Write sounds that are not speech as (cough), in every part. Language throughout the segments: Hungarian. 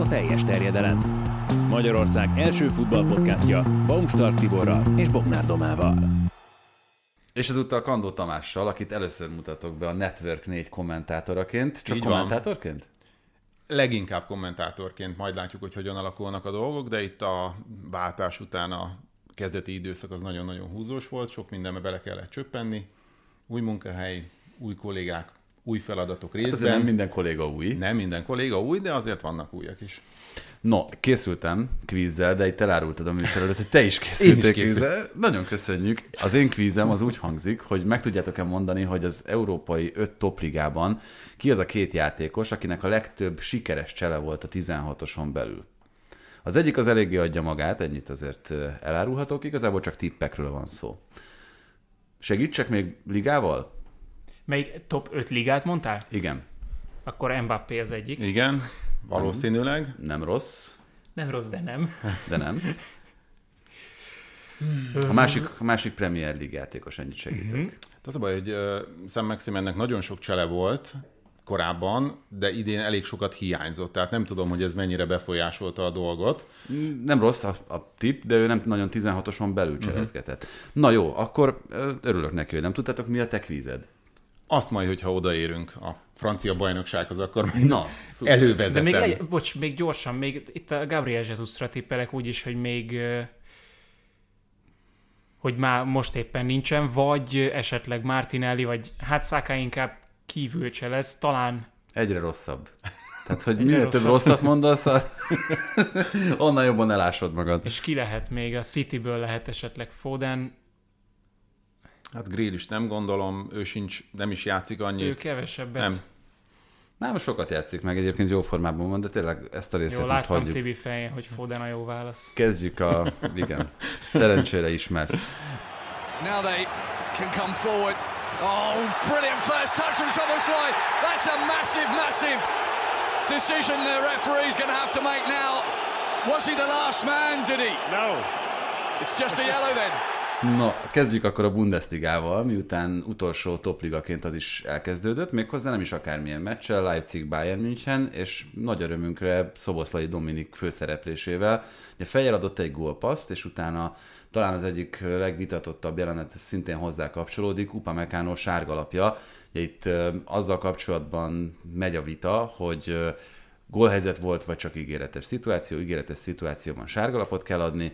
a teljes terjedelem. Magyarország első futballpodcastja Baumstark Tiborral és Bognár Domával. És ezúttal Kandó Tamással, akit először mutatok be a Network 4 kommentátoraként. Csak Így van. kommentátorként? Leginkább kommentátorként majd látjuk, hogy hogyan alakulnak a dolgok, de itt a váltás után a kezdeti időszak az nagyon-nagyon húzós volt, sok mindenbe bele kellett csöppenni. Új munkahely, új kollégák, új feladatok Hát részben. azért nem minden kolléga új. nem minden kolléga új, de azért vannak újak is. No, készültem kvízzel, de itt elárultad a műsor előtt, hogy te is készültél kvízzel. Nagyon köszönjük. Az én kvízem az úgy hangzik, hogy meg tudjátok-e mondani, hogy az európai öt topligában ki az a két játékos, akinek a legtöbb sikeres csele volt a 16-oson belül. Az egyik az eléggé adja magát, ennyit azért elárulhatok, igazából csak tippekről van szó. Segítsek még ligával? Melyik top 5 ligát mondtál? Igen, Akkor Mbappé az egyik. Igen, valószínűleg. nem rossz, Nem rossz, de nem. de nem. A másik, a másik Premier League játékos, ennyit segítek. Mhm. Hát Az a baj, hogy uh, Sam Maximennek nagyon sok csele volt korábban, de idén elég sokat hiányzott, tehát nem tudom, hogy ez mennyire befolyásolta a dolgot. Nem rossz a, a tip, de ő nem nagyon 16-oson belül cselezgetett. Na jó, akkor örülök neki, hogy nem tudtátok, mi a te kvízed. Azt majd, hogyha odaérünk a francia bajnoksághoz, akkor majd Na, szuper. De elővezetem. még, legy- bocs, még gyorsan, még itt a Gabriel Jesusra tippelek úgy is, hogy még hogy már most éppen nincsen, vagy esetleg Martinelli, vagy hát Saka inkább kívül cselez, talán Egyre rosszabb. (laughs) Tehát, hogy Egyre minél több rosszabb. rosszat mondasz, (laughs) onnan jobban elásod magad. és ki lehet még, a Cityből lehet esetleg Foden, Hát Grill is nem gondolom, ő sincs, nem is játszik annyit. ő kevesebbet. Nem. Nem, sokat játszik meg, egyébként jó formában van, de tényleg ezt a részét Jó, most láttam hagyjuk. Tibi fején, hogy Foden a jó válasz. Kezdjük a... Igen. Szerencsére ismersz. Now they can come forward. Oh, brilliant first touch from Soboslai. That's a massive, massive decision the referee's going to have to make now. Was he the last man, did he? No. It's just a yellow then. No, kezdjük akkor a Bundesligával, miután utolsó topligaként az is elkezdődött, méghozzá nem is akármilyen meccsel, Leipzig Bayern München, és nagy örömünkre Szoboszlai Dominik főszereplésével. Ugye fejjel adott egy gólpaszt, és utána talán az egyik legvitatottabb jelenet szintén hozzá kapcsolódik, Upamecano sárgalapja. Ugye itt azzal kapcsolatban megy a vita, hogy gólhelyzet volt, vagy csak ígéretes szituáció, ígéretes szituációban sárgalapot kell adni,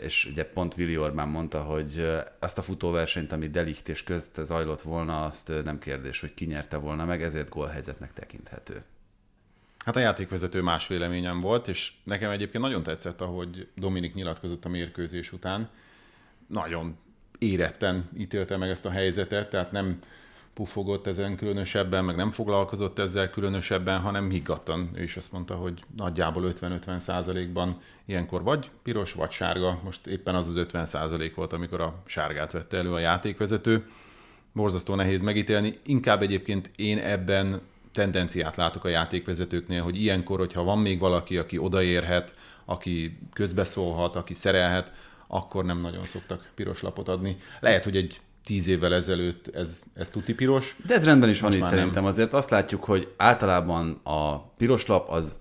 és ugye pont Willi Orbán mondta, hogy azt a futóversenyt, ami Delicht és közt zajlott volna, azt nem kérdés, hogy ki nyerte volna meg, ezért gólhelyzetnek tekinthető. Hát a játékvezető más véleményem volt, és nekem egyébként nagyon tetszett, ahogy Dominik nyilatkozott a mérkőzés után. Nagyon éretten ítélte meg ezt a helyzetet, tehát nem pufogott ezen különösebben, meg nem foglalkozott ezzel különösebben, hanem higgadtan. Ő is azt mondta, hogy nagyjából 50-50 százalékban ilyenkor vagy piros, vagy sárga. Most éppen az az 50 százalék volt, amikor a sárgát vette elő a játékvezető. Borzasztó nehéz megítélni. Inkább egyébként én ebben tendenciát látok a játékvezetőknél, hogy ilyenkor, hogyha van még valaki, aki odaérhet, aki közbeszólhat, aki szerelhet, akkor nem nagyon szoktak piros lapot adni. Lehet, hogy egy tíz évvel ezelőtt ez, ez tuti piros. De ez rendben is van így már nem. szerintem. Azért azt látjuk, hogy általában a piros lap az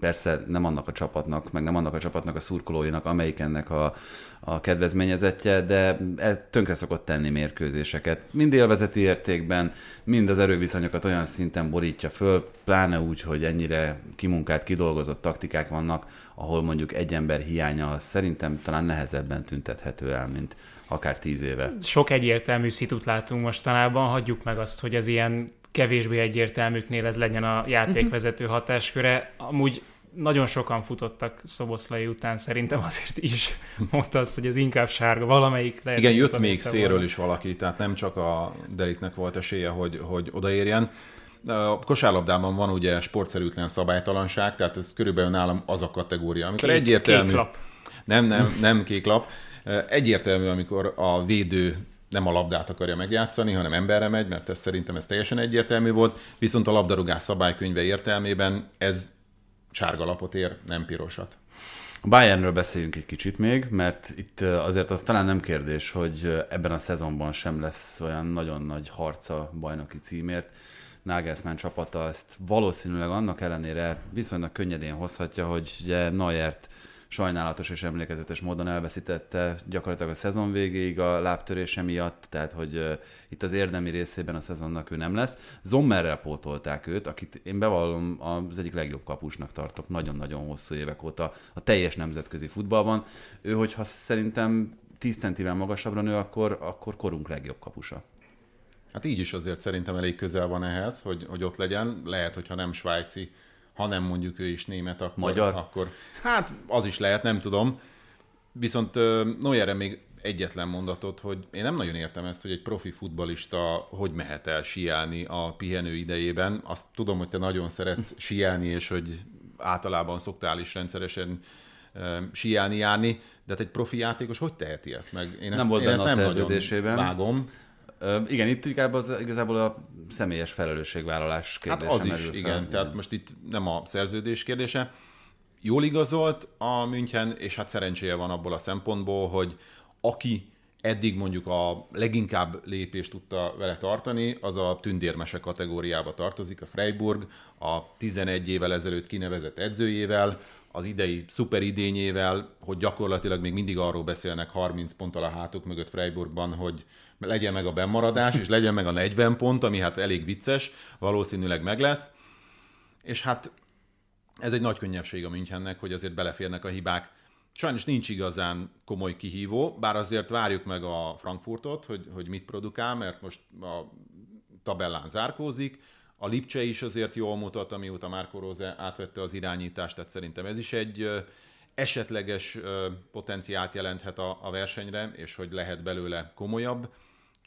persze nem annak a csapatnak, meg nem annak a csapatnak a szurkolóinak, amelyik ennek a, a kedvezményezetje, de el- tönkre szokott tenni mérkőzéseket. Mind élvezeti értékben, mind az erőviszonyokat olyan szinten borítja föl, pláne úgy, hogy ennyire kimunkált, kidolgozott taktikák vannak, ahol mondjuk egy ember hiánya az szerintem talán nehezebben tüntethető el, mint akár tíz éve. Sok egyértelmű szitut látunk mostanában, hagyjuk meg azt, hogy az ilyen kevésbé egyértelműknél ez legyen a játékvezető hatásköre. Amúgy nagyon sokan futottak Szoboszlai után, szerintem azért is (laughs) mondta azt, hogy ez inkább sárga, valamelyik lehet. Igen, jött még érte szélről volna. is valaki, tehát nem csak a Deliknek volt esélye, hogy, hogy odaérjen. A kosárlabdában van ugye sportszerűtlen szabálytalanság, tehát ez körülbelül nálam az a kategória, amikor Kék- egyértelmű... kék lap. Nem, nem, nem kék lap. Egyértelmű, amikor a védő nem a labdát akarja megjátszani, hanem emberre megy, mert ez szerintem ez teljesen egyértelmű volt, viszont a labdarúgás szabálykönyve értelmében ez sárga lapot ér, nem pirosat. A Bayernről beszéljünk egy kicsit még, mert itt azért az talán nem kérdés, hogy ebben a szezonban sem lesz olyan nagyon nagy harca bajnoki címért. Nagelsmann csapata ezt valószínűleg annak ellenére viszonylag könnyedén hozhatja, hogy ugye Neuert sajnálatos és emlékezetes módon elveszítette gyakorlatilag a szezon végéig a lábtörése miatt, tehát hogy itt az érdemi részében a szezonnak ő nem lesz. Zommerrel pótolták őt, akit én bevallom az egyik legjobb kapusnak tartok nagyon-nagyon hosszú évek óta a teljes nemzetközi futballban. Ő, hogyha szerintem 10 centivel magasabbra nő, akkor, akkor korunk legjobb kapusa. Hát így is azért szerintem elég közel van ehhez, hogy, hogy ott legyen. Lehet, hogyha nem svájci, hanem mondjuk ő is német, akkor... Magyar? Akkor, hát az is lehet, nem tudom. Viszont Neuerre még egyetlen mondatot, hogy én nem nagyon értem ezt, hogy egy profi futbalista hogy mehet el siálni a pihenő idejében. Azt tudom, hogy te nagyon szeretsz siálni, és hogy általában szoktál is rendszeresen siálni, járni, de hát egy profi játékos hogy teheti ezt meg? Én nem ezt, volt benne a szerződésében. Vágom. Igen, itt inkább az, igazából a személyes felelősségvállalás kérdése Hát az is, fel. igen. Tehát most itt nem a szerződés kérdése. Jól igazolt a München, és hát szerencséje van abból a szempontból, hogy aki eddig mondjuk a leginkább lépést tudta vele tartani, az a tündérmese kategóriába tartozik, a Freiburg, a 11 évvel ezelőtt kinevezett edzőjével, az idei szuperidényével, hogy gyakorlatilag még mindig arról beszélnek 30 ponttal a hátuk mögött Freiburgban, hogy legyen meg a bemaradás, és legyen meg a 40 pont, ami hát elég vicces, valószínűleg meg lesz. És hát ez egy nagy könnyebbség a Münchennek, hogy azért beleférnek a hibák. Sajnos nincs igazán komoly kihívó, bár azért várjuk meg a Frankfurtot, hogy, hogy mit produkál, mert most a tabellán zárkózik, a Lipcse is azért jól mutat, amióta Márko Rose átvette az irányítást, tehát szerintem ez is egy esetleges potenciált jelenthet a, a versenyre, és hogy lehet belőle komolyabb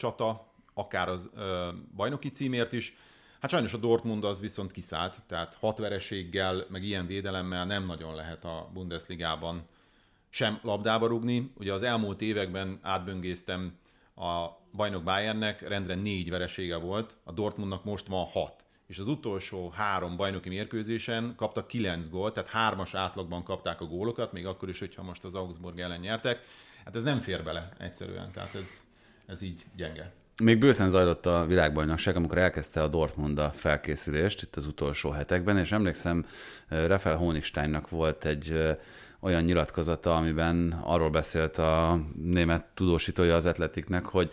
csata, akár az ö, bajnoki címért is. Hát sajnos a Dortmund az viszont kiszállt, tehát hat vereséggel, meg ilyen védelemmel nem nagyon lehet a Bundesligában sem labdába rugni. Ugye az elmúlt években átböngésztem a bajnok Bayernnek, rendre négy veresége volt, a Dortmundnak most van hat és az utolsó három bajnoki mérkőzésen kaptak kilenc gólt, tehát hármas átlagban kapták a gólokat, még akkor is, hogyha most az Augsburg ellen nyertek. Hát ez nem fér bele egyszerűen, tehát ez, ez így gyenge. Még bőszen zajlott a világbajnokság, amikor elkezdte a Dortmund a felkészülést itt az utolsó hetekben, és emlékszem, Rafael Honigsteinnak volt egy olyan nyilatkozata, amiben arról beszélt a német tudósítója az atletiknek, hogy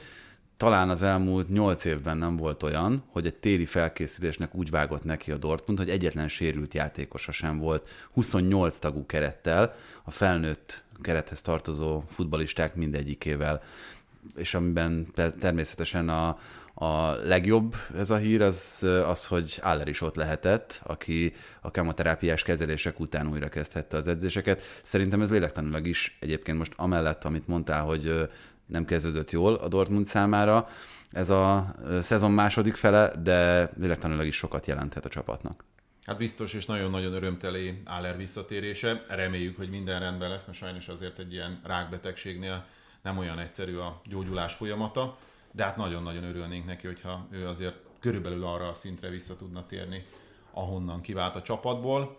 talán az elmúlt nyolc évben nem volt olyan, hogy egy téli felkészülésnek úgy vágott neki a Dortmund, hogy egyetlen sérült játékosa sem volt 28 tagú kerettel, a felnőtt kerethez tartozó futbalisták mindegyikével, és amiben természetesen a, a legjobb ez a hír az, az, hogy Aller is ott lehetett, aki a kemoterápiás kezelések után újra kezdhette az edzéseket. Szerintem ez lélektanilag is egyébként most amellett, amit mondtál, hogy nem kezdődött jól a Dortmund számára ez a szezon második fele, de lélektanilag is sokat jelenthet a csapatnak. Hát biztos, és nagyon-nagyon örömteli Aller visszatérése. Reméljük, hogy minden rendben lesz, mert sajnos azért egy ilyen rákbetegségnél nem olyan egyszerű a gyógyulás folyamata, de hát nagyon-nagyon örülnénk neki, hogyha ő azért körülbelül arra a szintre vissza tudna térni, ahonnan kivált a csapatból.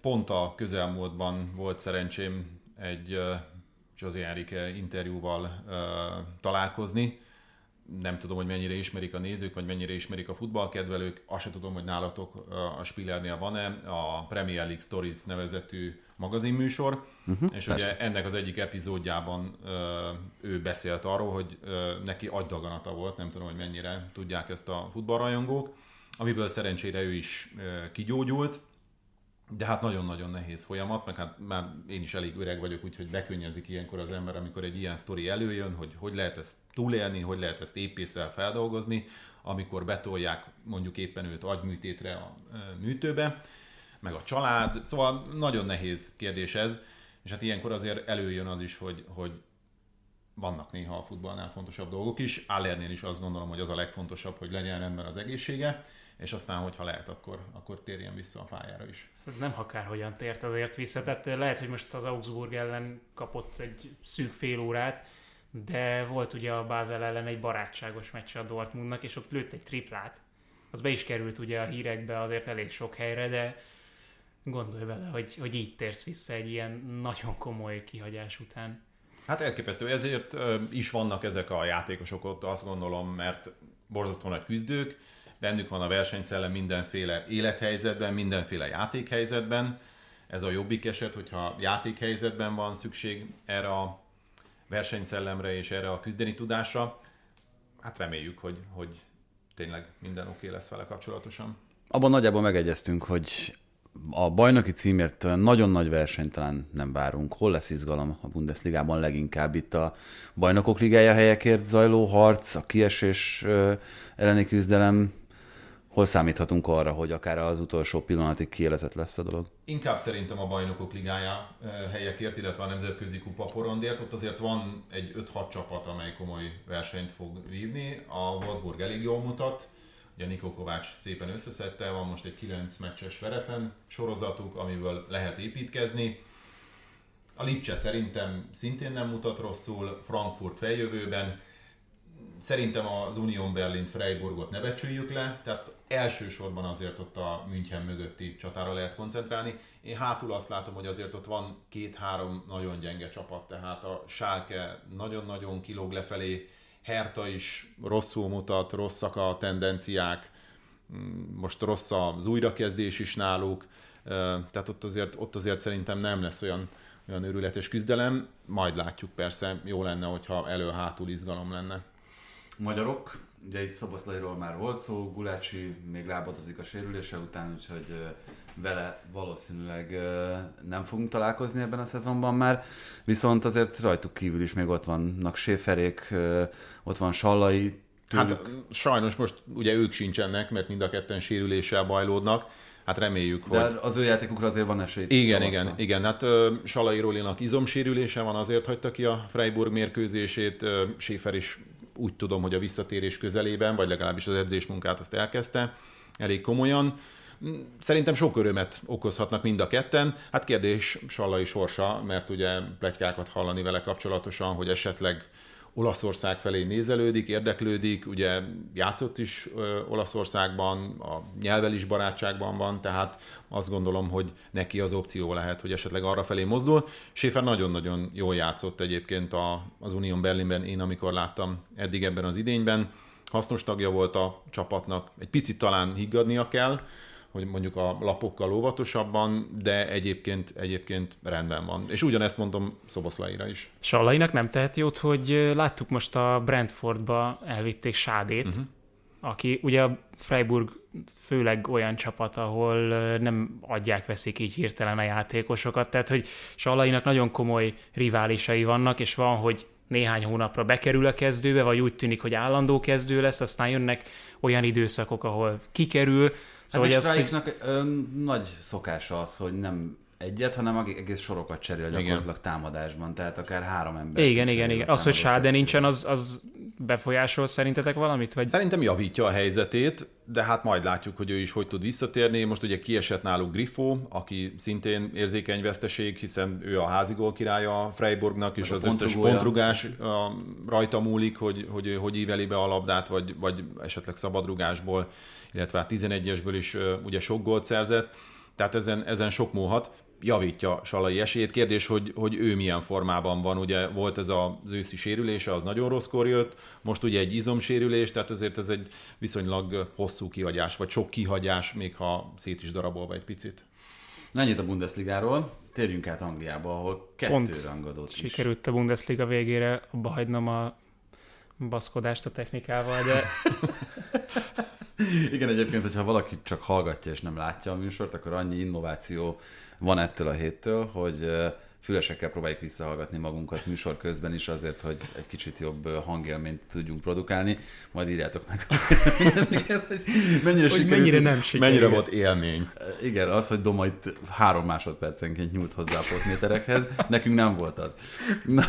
Pont a közelmúltban volt szerencsém egy José Enrique interjúval találkozni. Nem tudom, hogy mennyire ismerik a nézők, vagy mennyire ismerik a futballkedvelők. Azt sem tudom, hogy nálatok a Spillernél van-e a Premier League Stories nevezetű magazinműsor, uh-huh, és persze. ugye ennek az egyik epizódjában uh, ő beszélt arról, hogy uh, neki agydaganata volt, nem tudom, hogy mennyire tudják ezt a futballrajongók, amiből szerencsére ő is uh, kigyógyult, de hát nagyon-nagyon nehéz folyamat, meg hát már én is elég öreg vagyok, úgyhogy bekönnyezi ilyenkor az ember, amikor egy ilyen sztori előjön, hogy hogy lehet ezt túlélni, hogy lehet ezt épészel feldolgozni, amikor betolják mondjuk éppen őt agyműtétre a műtőbe, meg a család, szóval nagyon nehéz kérdés ez, és hát ilyenkor azért előjön az is, hogy, hogy vannak néha a futballnál fontosabb dolgok is. Allernél is azt gondolom, hogy az a legfontosabb, hogy legyen rendben az egészsége, és aztán, hogyha lehet, akkor, akkor térjen vissza a pályára is. Nem akárhogyan tért azért vissza, tehát lehet, hogy most az Augsburg ellen kapott egy szűk fél órát, de volt ugye a Basel ellen egy barátságos meccs a Dortmundnak, és ott lőtt egy triplát. Az be is került ugye a hírekbe azért elég sok helyre, de gondolj vele, hogy, hogy így térsz vissza egy ilyen nagyon komoly kihagyás után. Hát elképesztő, ezért is vannak ezek a játékosok ott, azt gondolom, mert borzasztó nagy küzdők, bennük van a versenyszellem mindenféle élethelyzetben, mindenféle játékhelyzetben. Ez a jobbik eset, hogyha játékhelyzetben van szükség erre a versenyszellemre és erre a küzdeni tudásra. Hát reméljük, hogy, hogy tényleg minden oké okay lesz vele kapcsolatosan. Abban nagyjából megegyeztünk, hogy a bajnoki címért nagyon nagy versenyt talán nem várunk. Hol lesz izgalom a Bundesligában leginkább itt a bajnokok ligája helyekért zajló harc, a kiesés elleni küzdelem, hol számíthatunk arra, hogy akár az utolsó pillanatig kielezett lesz a dolog? Inkább szerintem a bajnokok ligája helyekért, illetve a nemzetközi kupa porondért. Ott azért van egy 5-6 csapat, amely komoly versenyt fog vívni. A Wolfsburg elég jól mutat, Ugye Nikó Kovács szépen összeszedte, van most egy 9 meccses veretlen sorozatuk, amiből lehet építkezni. A Lipcse szerintem szintén nem mutat rosszul, Frankfurt feljövőben. Szerintem az Union Berlin Freiburgot ne becsüljük le, tehát elsősorban azért ott a München mögötti csatára lehet koncentrálni. Én hátul azt látom, hogy azért ott van két-három nagyon gyenge csapat, tehát a Schalke nagyon-nagyon kilóg lefelé, Herta is rosszul mutat, rosszak a tendenciák, most rossz az újrakezdés is náluk, tehát ott azért, ott azért szerintem nem lesz olyan, olyan őrületes küzdelem, majd látjuk persze, jó lenne, hogyha elő-hátul izgalom lenne. Magyarok, ugye itt Szoboszlairól már volt szó, Gulácsi még lábadozik a sérülése után, úgyhogy vele valószínűleg nem fogunk találkozni ebben a szezonban már, viszont azért rajtuk kívül is még ott vannak Séferék, ott van Sallai, Tőlük. Hát sajnos most ugye ők sincsenek, mert mind a ketten sérüléssel bajlódnak. Hát reméljük, De hogy... az ő játékukra azért van esély. Igen, igen, igen. Hát Salai Rólinak izomsérülése van, azért hagyta ki a Freiburg mérkőzését. Schäfer is úgy tudom, hogy a visszatérés közelében, vagy legalábbis az edzésmunkát azt elkezdte elég komolyan. Szerintem sok örömet okozhatnak mind a ketten. Hát kérdés Sallai sorsa, mert ugye pletykákat hallani vele kapcsolatosan, hogy esetleg Olaszország felé nézelődik, érdeklődik, ugye játszott is ö, Olaszországban, a nyelvel is barátságban van, tehát azt gondolom, hogy neki az opció lehet, hogy esetleg arra felé mozdul. Schäfer nagyon-nagyon jól játszott egyébként a, az Unión Berlinben, én amikor láttam eddig ebben az idényben. Hasznos tagja volt a csapatnak, egy picit talán higgadnia kell, hogy mondjuk a lapokkal óvatosabban, de egyébként, egyébként rendben van. És ugyanezt mondom Szoboszlaira is. Sallainak nem teheti jót, hogy láttuk most a Brentfordba elvitték Sádét, uh-huh. aki ugye a Freiburg főleg olyan csapat, ahol nem adják, veszik így hirtelen a játékosokat, tehát hogy Sallainak nagyon komoly riválisai vannak, és van, hogy néhány hónapra bekerül a kezdőbe, vagy úgy tűnik, hogy állandó kezdő lesz, aztán jönnek olyan időszakok, ahol kikerül, Szóval hát ez, hogy... nagy szokása az, hogy nem egyet, hanem egész sorokat cserél gyakorlatilag igen. támadásban, tehát akár három ember. Igen, igen, igen. Az, hogy Sáde nincsen, az, az befolyásol szerintetek valamit? Vagy? Szerintem javítja a helyzetét, de hát majd látjuk, hogy ő is hogy tud visszatérni. Most ugye kiesett náluk Griffo, aki szintén érzékeny veszteség, hiszen ő a házigól királya a Freiburgnak, és az összes pontrugás rajta múlik, hogy, hogy hogy íveli be a labdát, vagy, vagy esetleg szabadrugásból illetve a 11-esből is ugye sok gólt szerzett, tehát ezen, ezen sok múlhat javítja Salai esélyét. Kérdés, hogy, hogy ő milyen formában van. Ugye volt ez az őszi sérülése, az nagyon rosszkor jött, most ugye egy izomsérülés, tehát ezért ez egy viszonylag hosszú kihagyás, vagy sok kihagyás, még ha szét is darabolva egy picit. Na ennyit a Bundesligáról, térjünk át Angliába, ahol kettő Pont rangadót is. sikerült a Bundesliga végére abba hagynom a baszkodást a technikával, de (laughs) Igen, egyébként, hogyha valaki csak hallgatja és nem látja a műsort, akkor annyi innováció van ettől a héttől, hogy fülesekkel próbáljuk visszahallgatni magunkat műsor közben is azért, hogy egy kicsit jobb hangélményt tudjunk produkálni. Majd írjátok meg, mennyire, hogy mennyire nem sikerült. Mennyire volt élmény. Igen, az, hogy Doma itt három másodpercenként nyújt hozzá a potméterekhez, nekünk nem volt az. Na,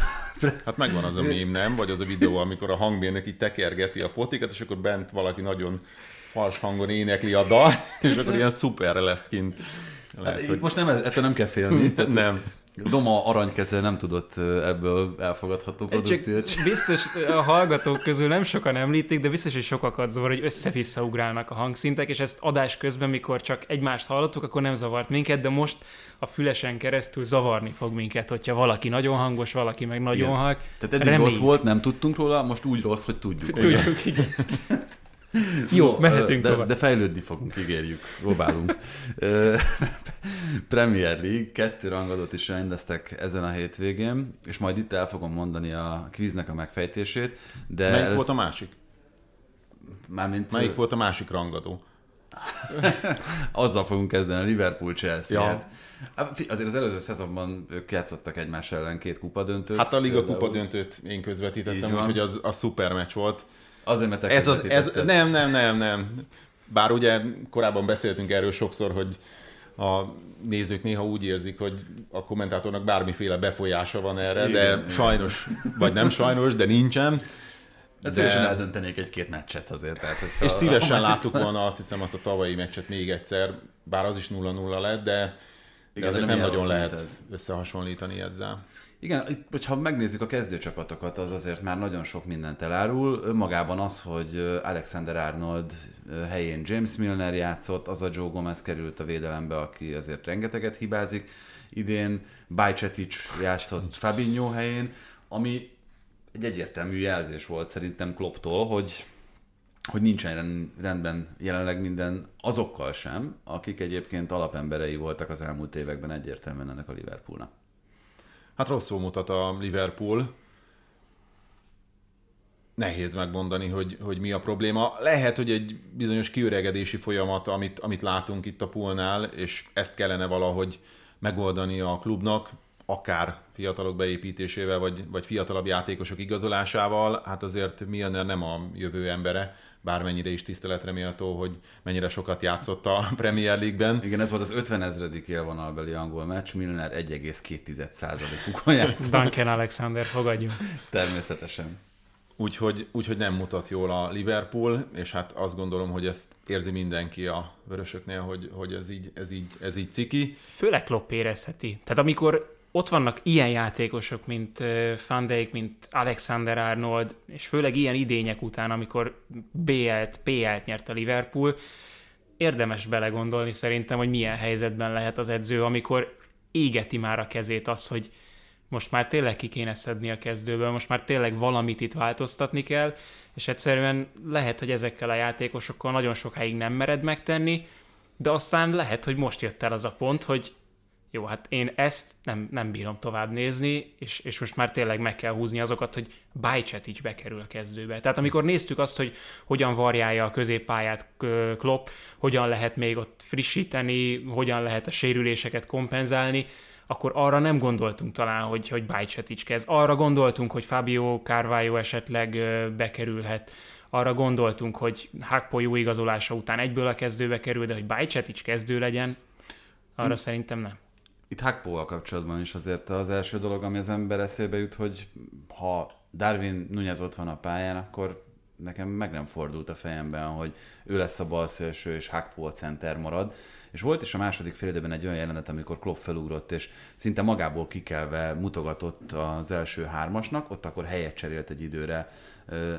hát megvan az a mém, nem? Vagy az a videó, amikor a hangmérnök így tekergeti a potikat, és akkor bent valaki nagyon fals hangon énekli a dal, (laughs) és akkor ilyen szuper lesz kint. Lehet, hát, hogy... Most nem, ettől nem kell félni. (laughs) Tehát nem. Doma aranykeze nem tudott ebből elfogadható produkciót. Csak biztos a hallgatók közül nem sokan említik, de biztos, hogy sokakat zavar, hogy össze-vissza ugrálnak a hangszintek, és ezt adás közben, mikor csak egymást hallottuk, akkor nem zavart minket, de most a fülesen keresztül zavarni fog minket, hogyha valaki nagyon hangos, valaki meg nagyon halk. Tehát eddig Remény. rossz volt, nem tudtunk róla, most úgy rossz, hogy tudjuk. Tudjuk, igen. (laughs) (laughs) Jó, mehetünk de, tovább. De fejlődni fogunk, ígérjük, próbálunk. (laughs) (laughs) Premier League, kettő rangadót is rendeztek ezen a hétvégén, és majd itt el fogom mondani a kvíznek a megfejtését. De Melyik ez- volt a másik? Mármint Melyik volt a másik rangadó? azzal fogunk kezdeni, a Liverpool chelsea Ja. ja. Azért az előző szezonban ők játszottak egymás ellen két kupadöntőt. Hát a Liga például. Kupa döntőt én közvetítettem, úgyhogy az a szuper meccs volt. Azért, mert Ez az, ez, nem, nem, nem, nem. Bár ugye korábban beszéltünk erről sokszor, hogy a nézők néha úgy érzik, hogy a kommentátornak bármiféle befolyása van erre, Igen, de igen. sajnos, vagy nem sajnos, de nincsen. De- szívesen eldöntenék egy-két meccset azért. Tehát, És szívesen láttuk volna azt hiszem azt a tavalyi meccset még egyszer, bár az is 0-0 lett, de Igen, de nem nem nagyon lehet ez. összehasonlítani ezzel. Igen, itt, hogyha megnézzük a kezdőcsapatokat, az azért már nagyon sok mindent elárul. Önmagában az, hogy Alexander Arnold helyén James Milner játszott, az a Joe Gomez került a védelembe, aki azért rengeteget hibázik. Idén Bajcetic játszott Fabinho helyén, ami egy egyértelmű jelzés volt szerintem Klopptól, hogy hogy nincsen rend- rendben jelenleg minden azokkal sem, akik egyébként alapemberei voltak az elmúlt években egyértelműen ennek a Liverpoolnak. Hát rosszul mutat a Liverpool. Nehéz megmondani, hogy, hogy mi a probléma. Lehet, hogy egy bizonyos kiöregedési folyamat, amit, amit látunk itt a poolnál, és ezt kellene valahogy megoldani a klubnak, akár fiatalok beépítésével, vagy, vagy fiatalabb játékosok igazolásával. Hát azért Milner nem a jövő embere, bármennyire is tiszteletre méltó, hogy mennyire sokat játszott a (laughs) Premier League-ben. Igen, ez volt az 50 ezredik élvonalbeli angol meccs, Milner 1,2%-ukon játszott. Duncan Alexander, fogadjunk. Természetesen. Úgyhogy, úgyhogy nem mutat jól a Liverpool, és hát azt gondolom, hogy ezt érzi mindenki a vörösöknél, hogy, hogy ez, így, ez, így, ez így ciki. Főleg Klopp érezheti. Tehát amikor ott vannak ilyen játékosok, mint Van Dijk, mint Alexander Arnold, és főleg ilyen idények után, amikor BL-t, PL-t nyert a Liverpool, érdemes belegondolni szerintem, hogy milyen helyzetben lehet az edző, amikor égeti már a kezét az, hogy most már tényleg ki kéne szedni a kezdőből, most már tényleg valamit itt változtatni kell, és egyszerűen lehet, hogy ezekkel a játékosokkal nagyon sokáig nem mered megtenni, de aztán lehet, hogy most jött el az a pont, hogy jó, hát én ezt nem, nem bírom tovább nézni, és, és most már tényleg meg kell húzni azokat, hogy Bajcetic bekerül a kezdőbe. Tehát amikor néztük azt, hogy hogyan varjálja a középpályát Klopp, hogyan lehet még ott frissíteni, hogyan lehet a sérüléseket kompenzálni, akkor arra nem gondoltunk talán, hogy, hogy Bajcetic kezd. Arra gondoltunk, hogy Fabio Carvalho esetleg bekerülhet. Arra gondoltunk, hogy Hakpo jó igazolása után egyből a kezdőbe kerül, de hogy Bajcetic kezdő legyen, arra szerintem nem. Itt Hakpóval kapcsolatban is azért az első dolog, ami az ember eszébe jut, hogy ha Darwin Nunez ott van a pályán, akkor nekem meg nem fordult a fejemben, hogy ő lesz a balszélső, és Hakpó a center marad. És volt is a második fél időben egy olyan jelenet, amikor Klopp felugrott, és szinte magából kikelve mutogatott az első hármasnak, ott akkor helyet cserélt egy időre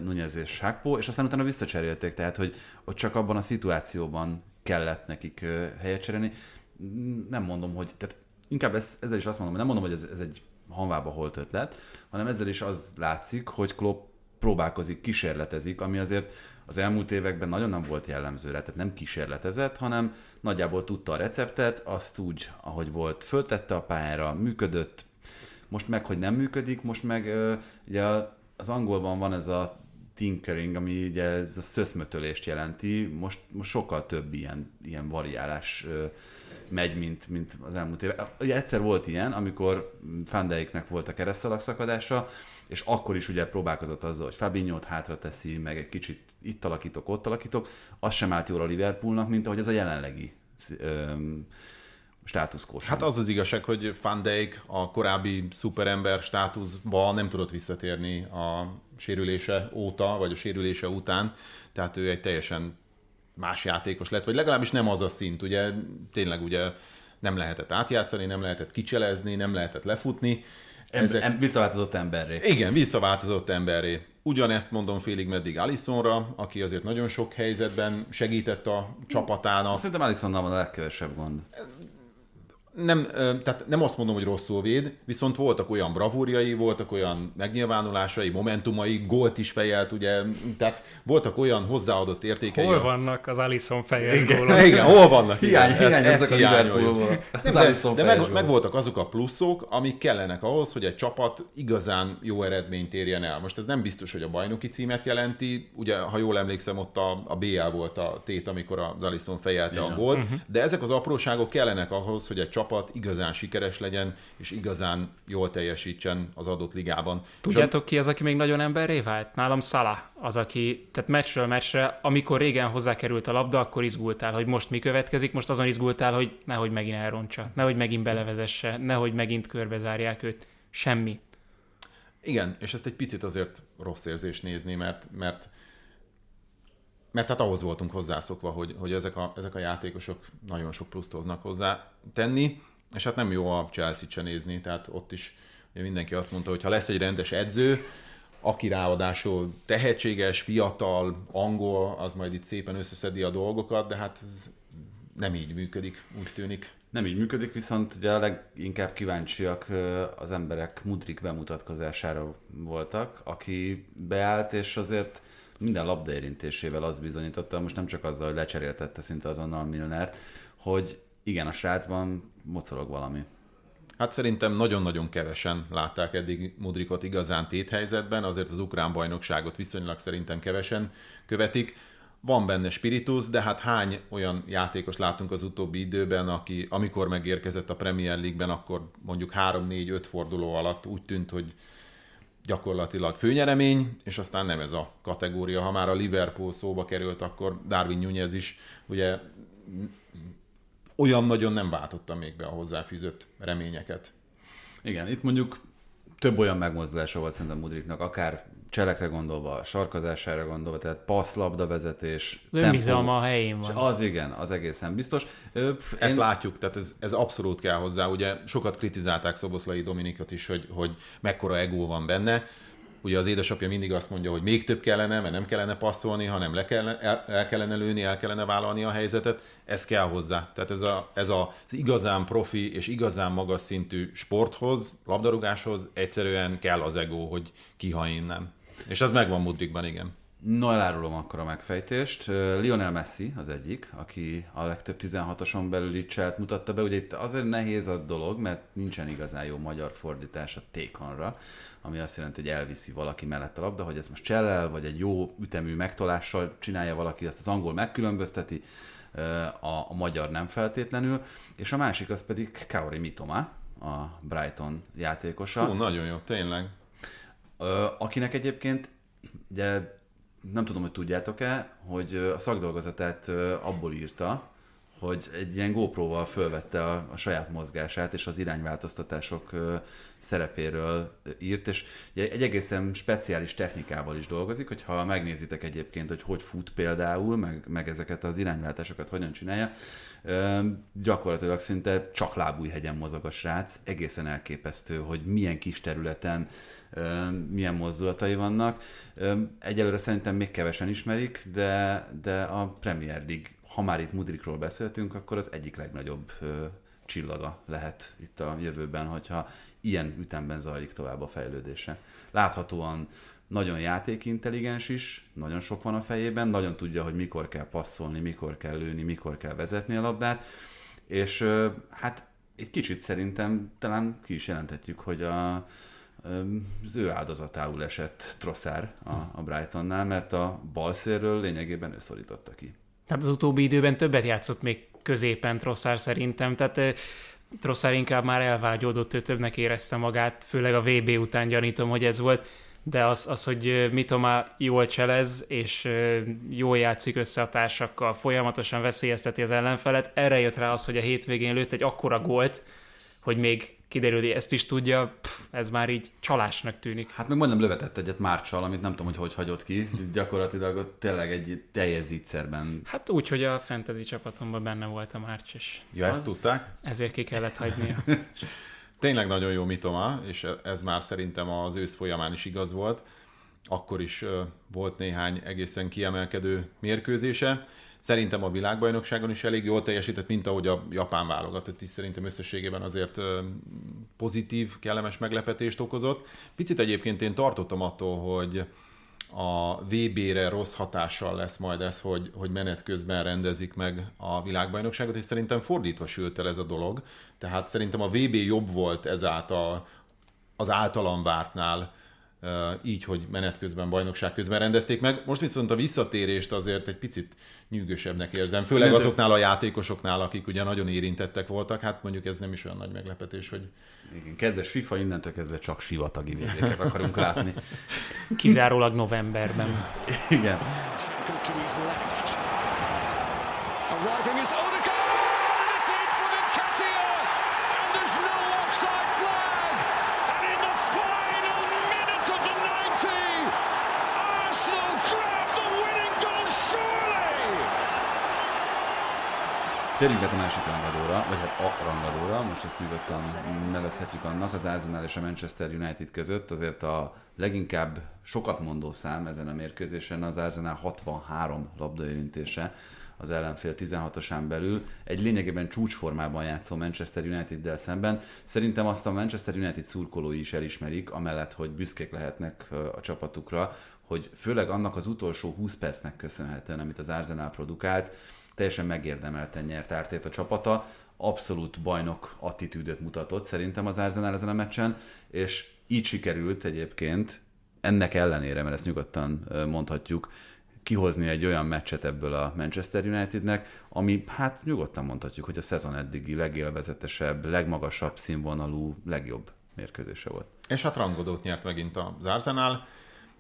Nunez és Hakpó, és aztán utána visszacserélték, tehát hogy ott csak abban a szituációban kellett nekik helyet cserélni. Nem mondom, hogy, tehát inkább ez, ezzel is azt mondom, hogy nem mondom, hogy ez, ez egy hanvába holt ötlet, hanem ezzel is az látszik, hogy Klopp próbálkozik, kísérletezik, ami azért az elmúlt években nagyon nem volt jellemző rá, tehát nem kísérletezett, hanem nagyjából tudta a receptet, azt úgy, ahogy volt, föltette a pályára, működött, most meg, hogy nem működik, most meg ugye az angolban van ez a tinkering, ami ugye ez a szöszmötölést jelenti, most, most sokkal több ilyen, ilyen variálás megy, mint, mint az elmúlt évek. Ugye egyszer volt ilyen, amikor Van Dijknek volt a keresztalak szakadása, és akkor is ugye próbálkozott azzal, hogy Fabinho-t hátra teszi, meg egy kicsit itt alakítok, ott alakítok, az sem állt jól a Liverpoolnak, mint ahogy ez a jelenlegi öm, státuszkó. Hát az az igazság, hogy Van Dijk a korábbi szuperember státuszba nem tudott visszatérni a sérülése óta, vagy a sérülése után, tehát ő egy teljesen más játékos lett, vagy legalábbis nem az a szint, ugye tényleg ugye nem lehetett átjátszani, nem lehetett kicselezni, nem lehetett lefutni. Ezek... Em, visszaváltozott emberré. Igen, visszaváltozott emberré. Ugyanezt mondom félig meddig Alisonra, aki azért nagyon sok helyzetben segített a csapatának. Szerintem Alisonnal van a legkevesebb gond. Nem, tehát nem azt mondom, hogy rosszul véd, viszont voltak olyan bravúrjai, voltak olyan megnyilvánulásai, momentumai, gólt is fejelt, ugye, tehát voltak olyan hozzáadott értékei. Hol vannak az Alison fejelt gólok? (laughs) Igen, hol vannak? Hiány, igen, hiány ez, ez a Liverpoolból. De, de meg, meg, voltak azok a pluszok, amik kellenek ahhoz, hogy egy csapat igazán jó eredményt érjen el. Most ez nem biztos, hogy a bajnoki címet jelenti, ugye, ha jól emlékszem, ott a, a BL volt a tét, amikor az Alison fejelte a gólt, uh-huh. de ezek az apróságok kellenek ahhoz, hogy egy csapat igazán sikeres legyen, és igazán jól teljesítsen az adott ligában. Tudjátok ki az, aki még nagyon emberré vált? Nálam Salah az, aki, tehát meccsről meccsre, amikor régen hozzákerült a labda, akkor izgultál, hogy most mi következik, most azon izgultál, hogy nehogy megint elrontsa, nehogy megint belevezesse, nehogy megint körbezárják őt. Semmi. Igen, és ezt egy picit azért rossz érzés nézni, mert, mert mert hát ahhoz voltunk hozzászokva, hogy, hogy ezek, a, ezek a játékosok nagyon sok pluszt hoznak hozzá tenni, és hát nem jó a Chelsea-t se nézni, tehát ott is ugye mindenki azt mondta, hogy ha lesz egy rendes edző, aki ráadásul tehetséges, fiatal, angol, az majd itt szépen összeszedi a dolgokat, de hát ez nem így működik, úgy tűnik. Nem így működik, viszont ugye a leginkább kíváncsiak az emberek Mudrik bemutatkozására voltak, aki beállt, és azért minden labda érintésével azt bizonyította, most nem csak azzal, hogy lecseréltette szinte azonnal Milnert, hogy igen, a srácban mocorog valami. Hát szerintem nagyon-nagyon kevesen látták eddig Mudrikot igazán téthelyzetben, azért az ukrán bajnokságot viszonylag szerintem kevesen követik. Van benne spiritus, de hát hány olyan játékos látunk az utóbbi időben, aki amikor megérkezett a Premier League-ben, akkor mondjuk 3-4-5 forduló alatt úgy tűnt, hogy gyakorlatilag főnyeremény, és aztán nem ez a kategória. Ha már a Liverpool szóba került, akkor Darwin Nunez is ugye olyan nagyon nem váltotta még be a hozzáfűzött reményeket. Igen, itt mondjuk több olyan megmozdulása volt szerintem Mudriknak, akár cselekre gondolva, sarkazására gondolva, tehát passz, labda vezetés, az önbizalma a helyén van. Az igen, az egészen biztos. Ezt Én... látjuk, tehát ez, ez abszolút kell hozzá. Ugye sokat kritizálták Szoboszlai Dominikot is, hogy, hogy mekkora ego van benne. Ugye az édesapja mindig azt mondja, hogy még több kellene, mert nem kellene passzolni, hanem le kellene, el, el kellene lőni, el kellene vállalni a helyzetet. Ez kell hozzá. Tehát ez, a, ez a, az igazán profi és igazán magas szintű sporthoz, labdarúgáshoz egyszerűen kell az ego, hogy kiha innen. És az megvan Mudrikban, igen. No, elárulom akkor a megfejtést. Lionel Messi az egyik, aki a legtöbb 16-oson belüli cselt mutatta be. Ugye itt azért nehéz a dolog, mert nincsen igazán jó magyar fordítás a tékanra, ami azt jelenti, hogy elviszi valaki mellett a labda, hogy ez most csellel, vagy egy jó ütemű megtolással csinálja valaki, azt az angol megkülönbözteti, a, a magyar nem feltétlenül, és a másik az pedig Kaori Mitoma, a Brighton játékosa. Hú, nagyon jó, tényleg akinek egyébként, ugye nem tudom, hogy tudjátok-e, hogy a szakdolgozatát abból írta, hogy egy ilyen GoPro-val fölvette a, a saját mozgását, és az irányváltoztatások szerepéről írt, és egy egészen speciális technikával is dolgozik, hogyha megnézitek egyébként, hogy hogy fut például, meg, meg ezeket az irányváltásokat hogyan csinálja, gyakorlatilag szinte csak lábújhegyen mozog a srác, egészen elképesztő, hogy milyen kis területen milyen mozdulatai vannak. Egyelőre szerintem még kevesen ismerik, de, de a Premier League, ha már itt Mudrikról beszéltünk, akkor az egyik legnagyobb csillaga lehet itt a jövőben, hogyha ilyen ütemben zajlik tovább a fejlődése. Láthatóan nagyon játékintelligens is, nagyon sok van a fejében, nagyon tudja, hogy mikor kell passzolni, mikor kell lőni, mikor kell vezetni a labdát, és hát egy kicsit szerintem talán ki is jelenthetjük, hogy a, az ő áldozatául esett Trosszár a, a Brightonnál, mert a balszérről lényegében ő szorította ki. Tehát az utóbbi időben többet játszott még középen Trosszár szerintem, tehát Trosszár inkább már elvágyódott, ő többnek érezte magát, főleg a VB után gyanítom, hogy ez volt, de az, az hogy Mitoma jól cselez, és jól játszik össze a társakkal, folyamatosan veszélyezteti az ellenfelet, erre jött rá az, hogy a hétvégén lőtt egy akkora gólt, hogy még kiderül, hogy ezt is tudja, pff, ez már így csalásnak tűnik. Hát meg majdnem lövetett egyet Márcsal, amit nem tudom, hogy hogy hagyott ki. Gyakorlatilag ott tényleg egy teljes zicserben. Hát úgy, hogy a fantasy csapatomban benne volt a Márcs, és ja, ezt tudták? Ezért ki kellett hagynia. (laughs) Tényleg nagyon jó mitoma, és ez már szerintem az ősz folyamán is igaz volt. Akkor is volt néhány egészen kiemelkedő mérkőzése Szerintem a világbajnokságon is elég jól teljesített, mint ahogy a japán válogatott is szerintem összességében azért pozitív, kellemes meglepetést okozott. Picit egyébként én tartottam attól, hogy a VB-re rossz hatással lesz majd ez, hogy, hogy menet közben rendezik meg a világbajnokságot, és szerintem fordítva sült el ez a dolog. Tehát szerintem a VB jobb volt ezáltal az általam vártnál, így, hogy menet közben, bajnokság közben rendezték meg. Most viszont a visszatérést azért egy picit nyűgösebbnek érzem, főleg azoknál a játékosoknál, akik ugye nagyon érintettek voltak, hát mondjuk ez nem is olyan nagy meglepetés, hogy... Igen, kedves FIFA, innentől kezdve csak sivatagi végeket akarunk látni. (laughs) Kizárólag novemberben. Igen. Arriving is Térjünk át a másik rangadóra, vagy hát a rangadóra, most ezt nyugodtan nevezhetjük annak, az Arsenal és a Manchester United között azért a leginkább sokat mondó szám ezen a mérkőzésen az Arsenal 63 labdaérintése az ellenfél 16-osán belül, egy lényegében csúcsformában játszó Manchester United-del szemben. Szerintem azt a Manchester United szurkolói is elismerik, amellett, hogy büszkék lehetnek a csapatukra, hogy főleg annak az utolsó 20 percnek köszönhetően, amit az Arsenal produkált, teljesen megérdemelten nyert ártét a csapata, abszolút bajnok attitűdöt mutatott szerintem az Arsenal ezen a meccsen, és így sikerült egyébként, ennek ellenére, mert ezt nyugodtan mondhatjuk, kihozni egy olyan meccset ebből a Manchester Unitednek, ami hát nyugodtan mondhatjuk, hogy a szezon eddigi legélvezetesebb, legmagasabb színvonalú, legjobb mérkőzése volt. És hát rangodót nyert megint az Arsenal.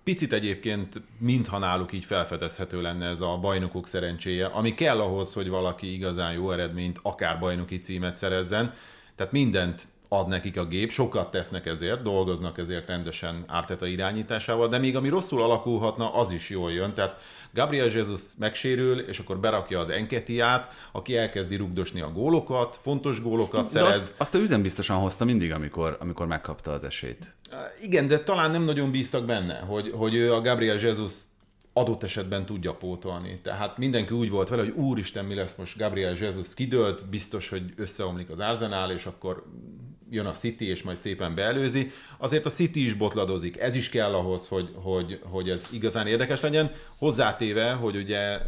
Picit egyébként, mintha náluk így felfedezhető lenne ez a bajnokok szerencséje, ami kell ahhoz, hogy valaki igazán jó eredményt, akár bajnoki címet szerezzen. Tehát mindent ad nekik a gép, sokat tesznek ezért, dolgoznak ezért rendesen Árteta irányításával, de még ami rosszul alakulhatna, az is jól jön. Tehát Gabriel Jesus megsérül, és akkor berakja az Enketiát, aki elkezdi rugdosni a gólokat, fontos gólokat szerez. De azt, azt ő üzenbiztosan hozta mindig, amikor, amikor megkapta az esélyt. Igen, de talán nem nagyon bíztak benne, hogy, hogy ő a Gabriel Jesus adott esetben tudja pótolni. Tehát mindenki úgy volt vele, hogy úristen, mi lesz most Gabriel Jesus kidőlt, biztos, hogy összeomlik az Arsenal, és akkor jön a City, és majd szépen beelőzi. Azért a City is botladozik, ez is kell ahhoz, hogy, hogy, hogy ez igazán érdekes legyen. Hozzátéve, hogy ugye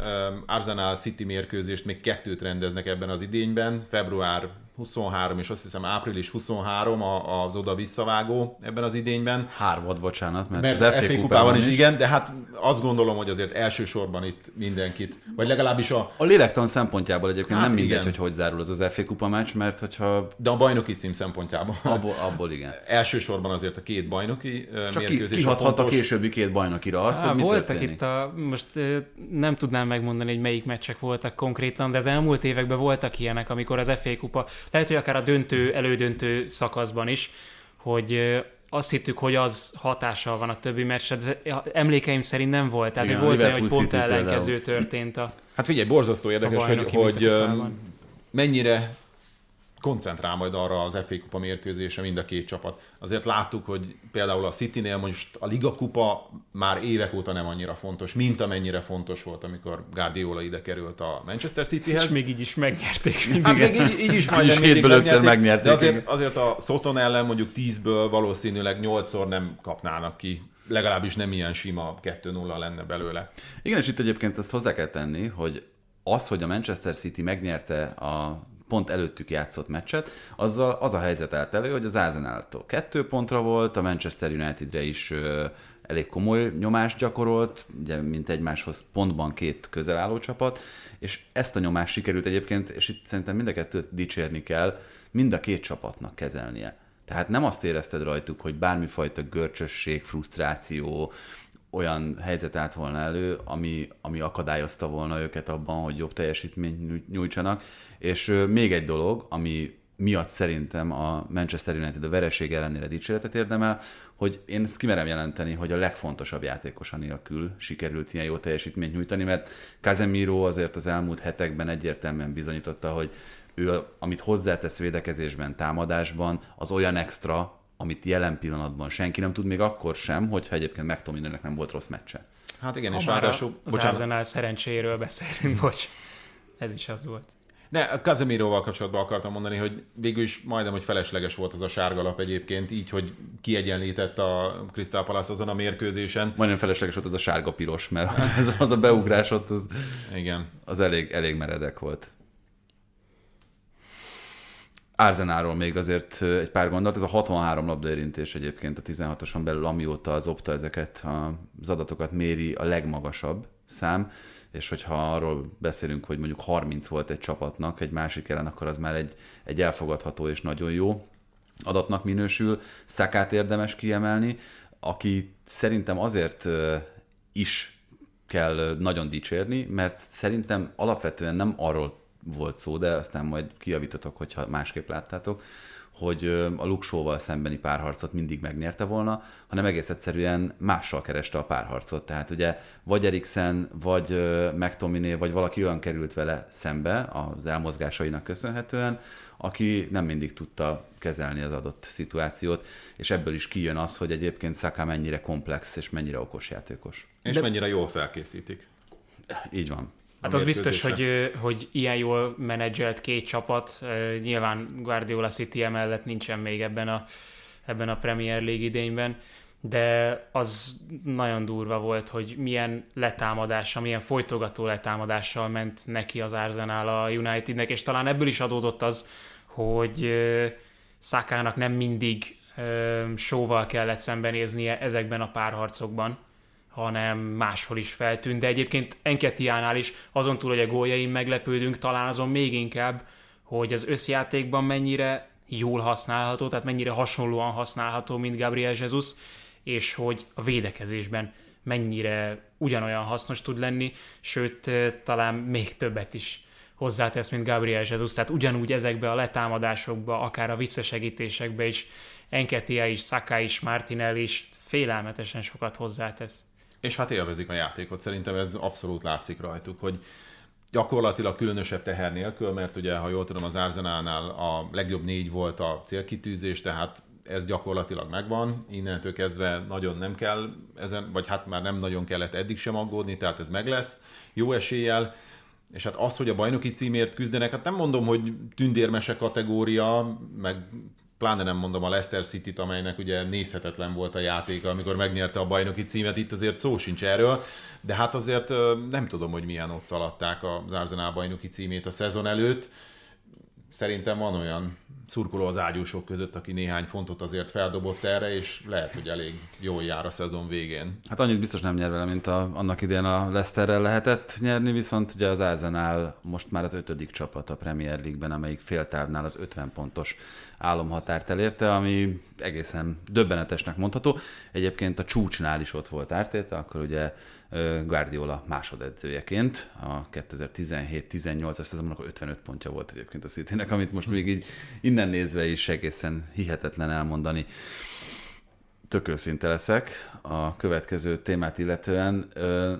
Arsenal City mérkőzést még kettőt rendeznek ebben az idényben, február 23, és azt hiszem április 23 az oda visszavágó ebben az idényben. Hármat, bocsánat, mert, mert az FA kupában is, is, igen, de hát azt gondolom, hogy azért elsősorban itt mindenkit, vagy legalábbis a... A lélektan szempontjából egyébként hát nem mindegy, igen. hogy hogy zárul az az FA kupa meccs, mert hogyha... De a bajnoki cím szempontjából. Abból, abból igen. Elsősorban azért a két bajnoki Csak mérkőzés. kihathat a, a későbbi két bajnokira az, Há, hogy voltak történik? itt a, most nem tudnám megmondani, hogy melyik meccsek voltak konkrétan, de az elmúlt években voltak ilyenek, amikor az FA kupa lehet, hogy akár a döntő, elődöntő szakaszban is, hogy azt hittük, hogy az hatással van a többi meccsre, de emlékeim szerint nem volt. Tehát Igen, volt olyan, hogy pont ellenkező történt a Hát figyelj, borzasztó érdekes, hogy, hogy mennyire koncentrál majd arra az FA kupa mérkőzése mind a két csapat. Azért láttuk, hogy például a City-nél most a Liga kupa már évek óta nem annyira fontos, mint amennyire fontos volt, amikor Guardiola ide került a Manchester Cityhez. És még így is megnyerték mindig. Hát még így, így is majd is mindig megnyerték, megnyerték. De azért, azért a Soton ellen mondjuk 10-ből valószínűleg 8-szor nem kapnának ki legalábbis nem ilyen sima 2-0 lenne belőle. Igen, és itt egyébként ezt hozzá kell tenni, hogy az, hogy a Manchester City megnyerte a pont előttük játszott meccset, azzal az a helyzet állt elő, hogy az Arsenal-tól kettő pontra volt, a Manchester Unitedre is elég komoly nyomást gyakorolt, ugye mint egymáshoz pontban két közelálló csapat, és ezt a nyomást sikerült egyébként, és itt szerintem mind a kettőt dicsérni kell, mind a két csapatnak kezelnie. Tehát nem azt érezted rajtuk, hogy bármifajta görcsösség, frusztráció, olyan helyzet állt volna elő, ami, ami akadályozta volna őket abban, hogy jobb teljesítményt nyújtsanak. És még egy dolog, ami miatt szerintem a Manchester United a vereség ellenére dicséretet érdemel, hogy én ezt kimerem jelenteni, hogy a legfontosabb játékosa nélkül sikerült ilyen jó teljesítményt nyújtani, mert Casemiro azért az elmúlt hetekben egyértelműen bizonyította, hogy ő, amit hozzátesz védekezésben, támadásban, az olyan extra, amit jelen pillanatban senki nem tud, még akkor sem, hogyha egyébként McTominaynek nem volt rossz meccse. Hát igen, és Ha már ráadásul, az bocsánat, Arsenal szerencséjéről beszélünk, bocs. Ez is az volt. Ne, a Casemiroval kapcsolatban akartam mondani, hogy végül is majdnem, hogy felesleges volt az a sárga lap egyébként, így, hogy kiegyenlített a Crystal Palace azon a mérkőzésen. Majdnem felesleges volt az a sárga-piros, mert az, (laughs) az a beugrás ott az, Igen. az elég, elég meredek volt. Arzenálról még azért egy pár gondolat. Ez a 63 labdaérintés egyébként a 16-oson belül, amióta az Opta ezeket az adatokat méri a legmagasabb szám, és hogyha arról beszélünk, hogy mondjuk 30 volt egy csapatnak egy másik ellen, akkor az már egy, egy elfogadható és nagyon jó adatnak minősül. Szakát érdemes kiemelni, aki szerintem azért is kell nagyon dicsérni, mert szerintem alapvetően nem arról volt szó, de aztán majd kijavítotok, hogyha másképp láttátok, hogy a Luxóval szembeni párharcot mindig megnyerte volna, hanem egész egyszerűen mással kereste a párharcot. Tehát ugye vagy Eriksen, vagy ö, McTominay, vagy valaki olyan került vele szembe az elmozgásainak köszönhetően, aki nem mindig tudta kezelni az adott szituációt, és ebből is kijön az, hogy egyébként Saka mennyire komplex és mennyire okos játékos. És De... mennyire jól felkészítik. Így van. Hát az biztos, hogy, hogy ilyen jól menedzselt két csapat, nyilván Guardiola City emellett nincsen még ebben a, ebben a Premier League idényben, de az nagyon durva volt, hogy milyen letámadással, milyen folytogató letámadással ment neki az Arsenal a Unitednek, és talán ebből is adódott az, hogy Szakának nem mindig sóval kellett szembenéznie ezekben a párharcokban, hanem máshol is feltűnt. De egyébként Enketiánál is azon túl, hogy a góljain meglepődünk, talán azon még inkább, hogy az összjátékban mennyire jól használható, tehát mennyire hasonlóan használható, mint Gabriel Jesus, és hogy a védekezésben mennyire ugyanolyan hasznos tud lenni, sőt, talán még többet is hozzátesz, mint Gabriel Jesus, tehát ugyanúgy ezekbe a letámadásokba, akár a visszasegítésekbe is Enketia is, Saka is, Martinelli is félelmetesen sokat hozzátesz. És hát élvezik a játékot, szerintem ez abszolút látszik rajtuk, hogy gyakorlatilag különösebb teher nélkül, mert ugye, ha jól tudom, az Arsenalnál a legjobb négy volt a célkitűzés, tehát ez gyakorlatilag megvan, innentől kezdve nagyon nem kell ezen, vagy hát már nem nagyon kellett eddig sem aggódni, tehát ez meg lesz. Jó eséllyel, és hát az, hogy a bajnoki címért küzdenek, hát nem mondom, hogy tündérmese kategória, meg pláne nem mondom a Leicester City-t, amelynek ugye nézhetetlen volt a játéka, amikor megnyerte a bajnoki címet, itt azért szó sincs erről, de hát azért nem tudom, hogy milyen ott szaladták az Arsenal bajnoki címét a szezon előtt. Szerintem van olyan szurkoló az ágyúsok között, aki néhány fontot azért feldobott erre, és lehet, hogy elég jól jár a szezon végén. Hát annyit biztos nem nyer vele, mint a, annak idén a Leicesterrel lehetett nyerni, viszont ugye az Arsenal most már az ötödik csapat a Premier League-ben, amelyik féltávnál az 50 pontos álomhatárt elérte, ami egészen döbbenetesnek mondható. Egyébként a csúcsnál is ott volt Ártéta, akkor ugye Guardiola másodedzőjeként a 2017-18-as szezonban akkor 55 pontja volt egyébként a Citynek, amit most még így innen nézve is egészen hihetetlen elmondani tök őszinte leszek a következő témát illetően.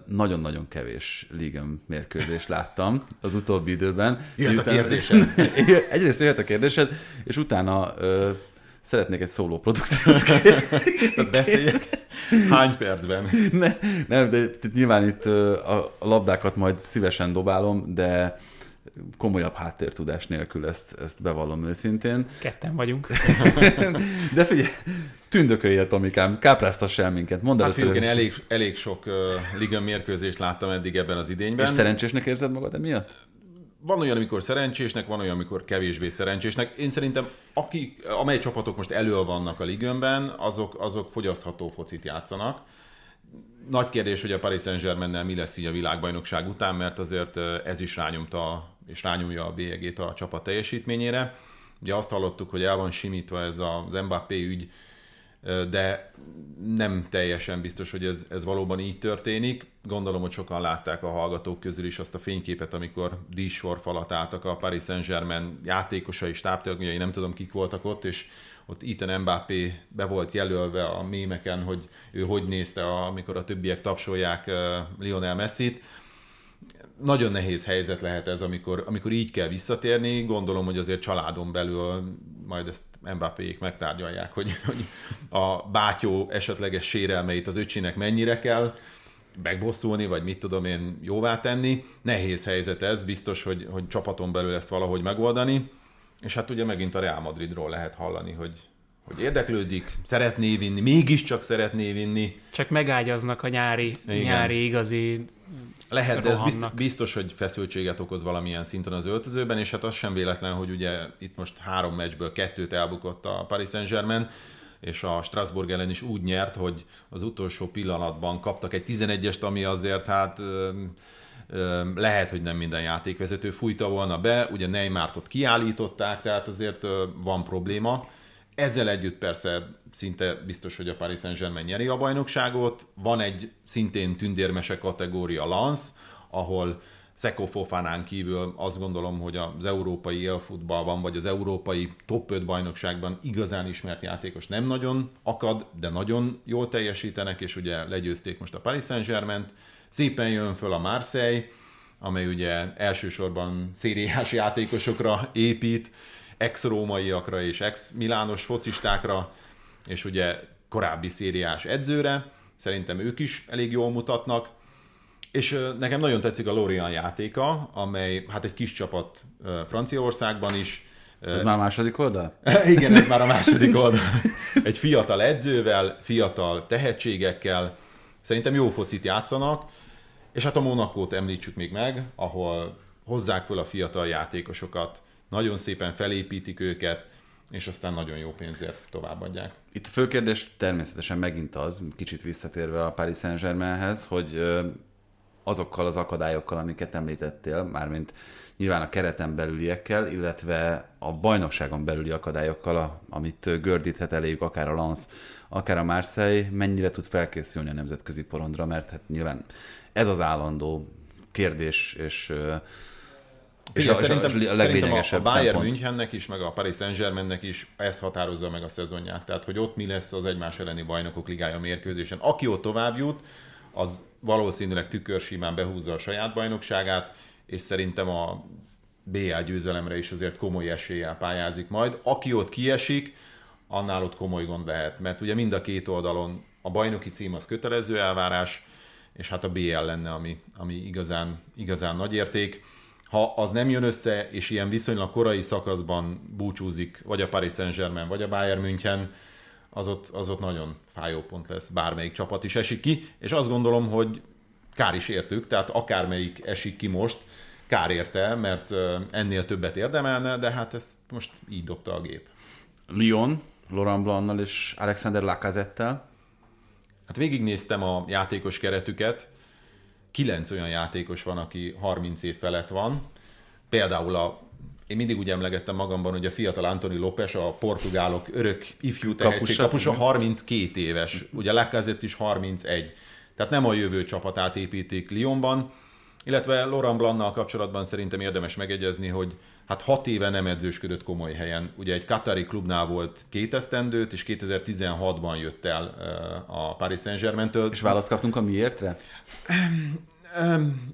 Nagyon-nagyon kevés Ligam mérkőzést láttam az utóbbi időben. Jöhet a kérdésed. (laughs) Egyrészt jöhet a kérdésed, és utána szeretnék egy szóló produkciót (laughs) Tehát beszéljek. Hány percben? ne, nem, de nyilván itt a, labdákat majd szívesen dobálom, de komolyabb háttértudás nélkül ezt, ezt bevallom őszintén. Ketten vagyunk. (laughs) De figyelj, tündököljél, Tomikám, kápráztass el minket. Mondd Hát fiúk, én elég, elég sok uh, liga mérkőzést láttam eddig ebben az idényben. És szerencsésnek érzed magad emiatt? Van olyan, amikor szerencsésnek, van olyan, amikor kevésbé szerencsésnek. Én szerintem, akik, amely csapatok most elől vannak a ligönben, azok, azok fogyasztható focit játszanak. Nagy kérdés, hogy a Paris Saint-Germain-nel mi lesz így a világbajnokság után, mert azért ö, ez is rányomta és rányomja a bélyegét a csapat teljesítményére. Ugye azt hallottuk, hogy el van simítva ez az Mbappé ügy, de nem teljesen biztos, hogy ez, ez valóban így történik. Gondolom, hogy sokan látták a hallgatók közül is azt a fényképet, amikor díjsorfalat álltak a Paris Saint-Germain játékosai, stábtagjai, nem tudom kik voltak ott, és ott Ethan Mbappé be volt jelölve a mémeken, hogy ő hogy nézte, amikor a többiek tapsolják Lionel Messit. Nagyon nehéz helyzet lehet ez, amikor, amikor így kell visszatérni. Gondolom, hogy azért családon belül majd ezt Mbappéjék megtárgyalják, hogy, hogy a bátyó esetleges sérelmeit az öcsinek mennyire kell megbosszulni, vagy mit tudom én jóvá tenni. Nehéz helyzet ez, biztos, hogy, hogy csapaton belül ezt valahogy megoldani. És hát ugye megint a Real Madridról lehet hallani, hogy, hogy érdeklődik, szeretné vinni, mégiscsak szeretné vinni. Csak megágyaznak a nyári, nyári igazi lehet, de ez biztos, biztos, hogy feszültséget okoz valamilyen szinten az öltözőben, és hát az sem véletlen, hogy ugye itt most három meccsből kettőt elbukott a Paris Saint-Germain, és a Strasbourg ellen is úgy nyert, hogy az utolsó pillanatban kaptak egy 11-est, ami azért hát lehet, hogy nem minden játékvezető fújta volna be, ugye Neymart ott kiállították, tehát azért van probléma. Ezzel együtt persze szinte biztos, hogy a Paris Saint-Germain nyeri a bajnokságot. Van egy szintén tündérmese kategória Lance, ahol Szeko Fofánán kívül azt gondolom, hogy az európai élfutballban, vagy az európai top 5 bajnokságban igazán ismert játékos nem nagyon akad, de nagyon jól teljesítenek, és ugye legyőzték most a Paris Saint-Germain-t. Szépen jön föl a Marseille, amely ugye elsősorban szériás játékosokra épít, ex-rómaiakra és ex-milános focistákra, és ugye korábbi szériás edzőre, szerintem ők is elég jól mutatnak, és nekem nagyon tetszik a Lorient játéka, amely hát egy kis csapat Franciaországban is. Ez már a második oldal? (laughs) Igen, ez már a második oldal. Egy fiatal edzővel, fiatal tehetségekkel, szerintem jó focit játszanak, és hát a Monakót említsük még meg, ahol hozzák föl a fiatal játékosokat, nagyon szépen felépítik őket, és aztán nagyon jó pénzért továbbadják. Itt a fő kérdés természetesen megint az, kicsit visszatérve a Paris Saint-Germainhez, hogy azokkal az akadályokkal, amiket említettél, mármint nyilván a kereten belüliekkel, illetve a bajnokságon belüli akadályokkal, amit gördíthet eléjük akár a Lens, akár a Marseille, mennyire tud felkészülni a nemzetközi porondra, mert hát nyilván ez az állandó kérdés, és és a, szerintem, a leglényegesebb a Bayern szempont. Münchennek is, meg a Paris Saint-Germainnek is ez határozza meg a szezonját. Tehát, hogy ott mi lesz az egymás elleni bajnokok ligája mérkőzésen. Aki ott tovább jut, az valószínűleg tükörsimán behúzza a saját bajnokságát, és szerintem a BL győzelemre is azért komoly eséllyel pályázik majd. Aki ott kiesik, annál ott komoly gond lehet, mert ugye mind a két oldalon a bajnoki cím az kötelező elvárás, és hát a BL lenne, ami, ami igazán, igazán nagy érték. Ha az nem jön össze, és ilyen viszonylag korai szakaszban búcsúzik, vagy a Paris Saint-Germain, vagy a Bayern München, az ott, az ott nagyon fájó pont lesz, bármelyik csapat is esik ki, és azt gondolom, hogy kár is értük, tehát akármelyik esik ki most, kár érte, mert ennél többet érdemelne, de hát ezt most így dobta a gép. Lyon, Laurent Blannal és Alexander Lacazette-tel. Hát végignéztem a játékos keretüket, kilenc olyan játékos van, aki 30 év felett van. Például a én mindig úgy emlegettem magamban, hogy a fiatal Antoni Lopes, a portugálok örök ifjú tehetség kapusa, 32 éves, ugye Lacazette is 31. Tehát nem a jövő csapatát építik Lyonban, illetve Laurent Blannal kapcsolatban szerintem érdemes megegyezni, hogy hát hat éve nem edzősködött komoly helyen. Ugye egy Katari klubnál volt két esztendőt, és 2016-ban jött el a Paris Saint-Germain-től. És választ kaptunk a miértre?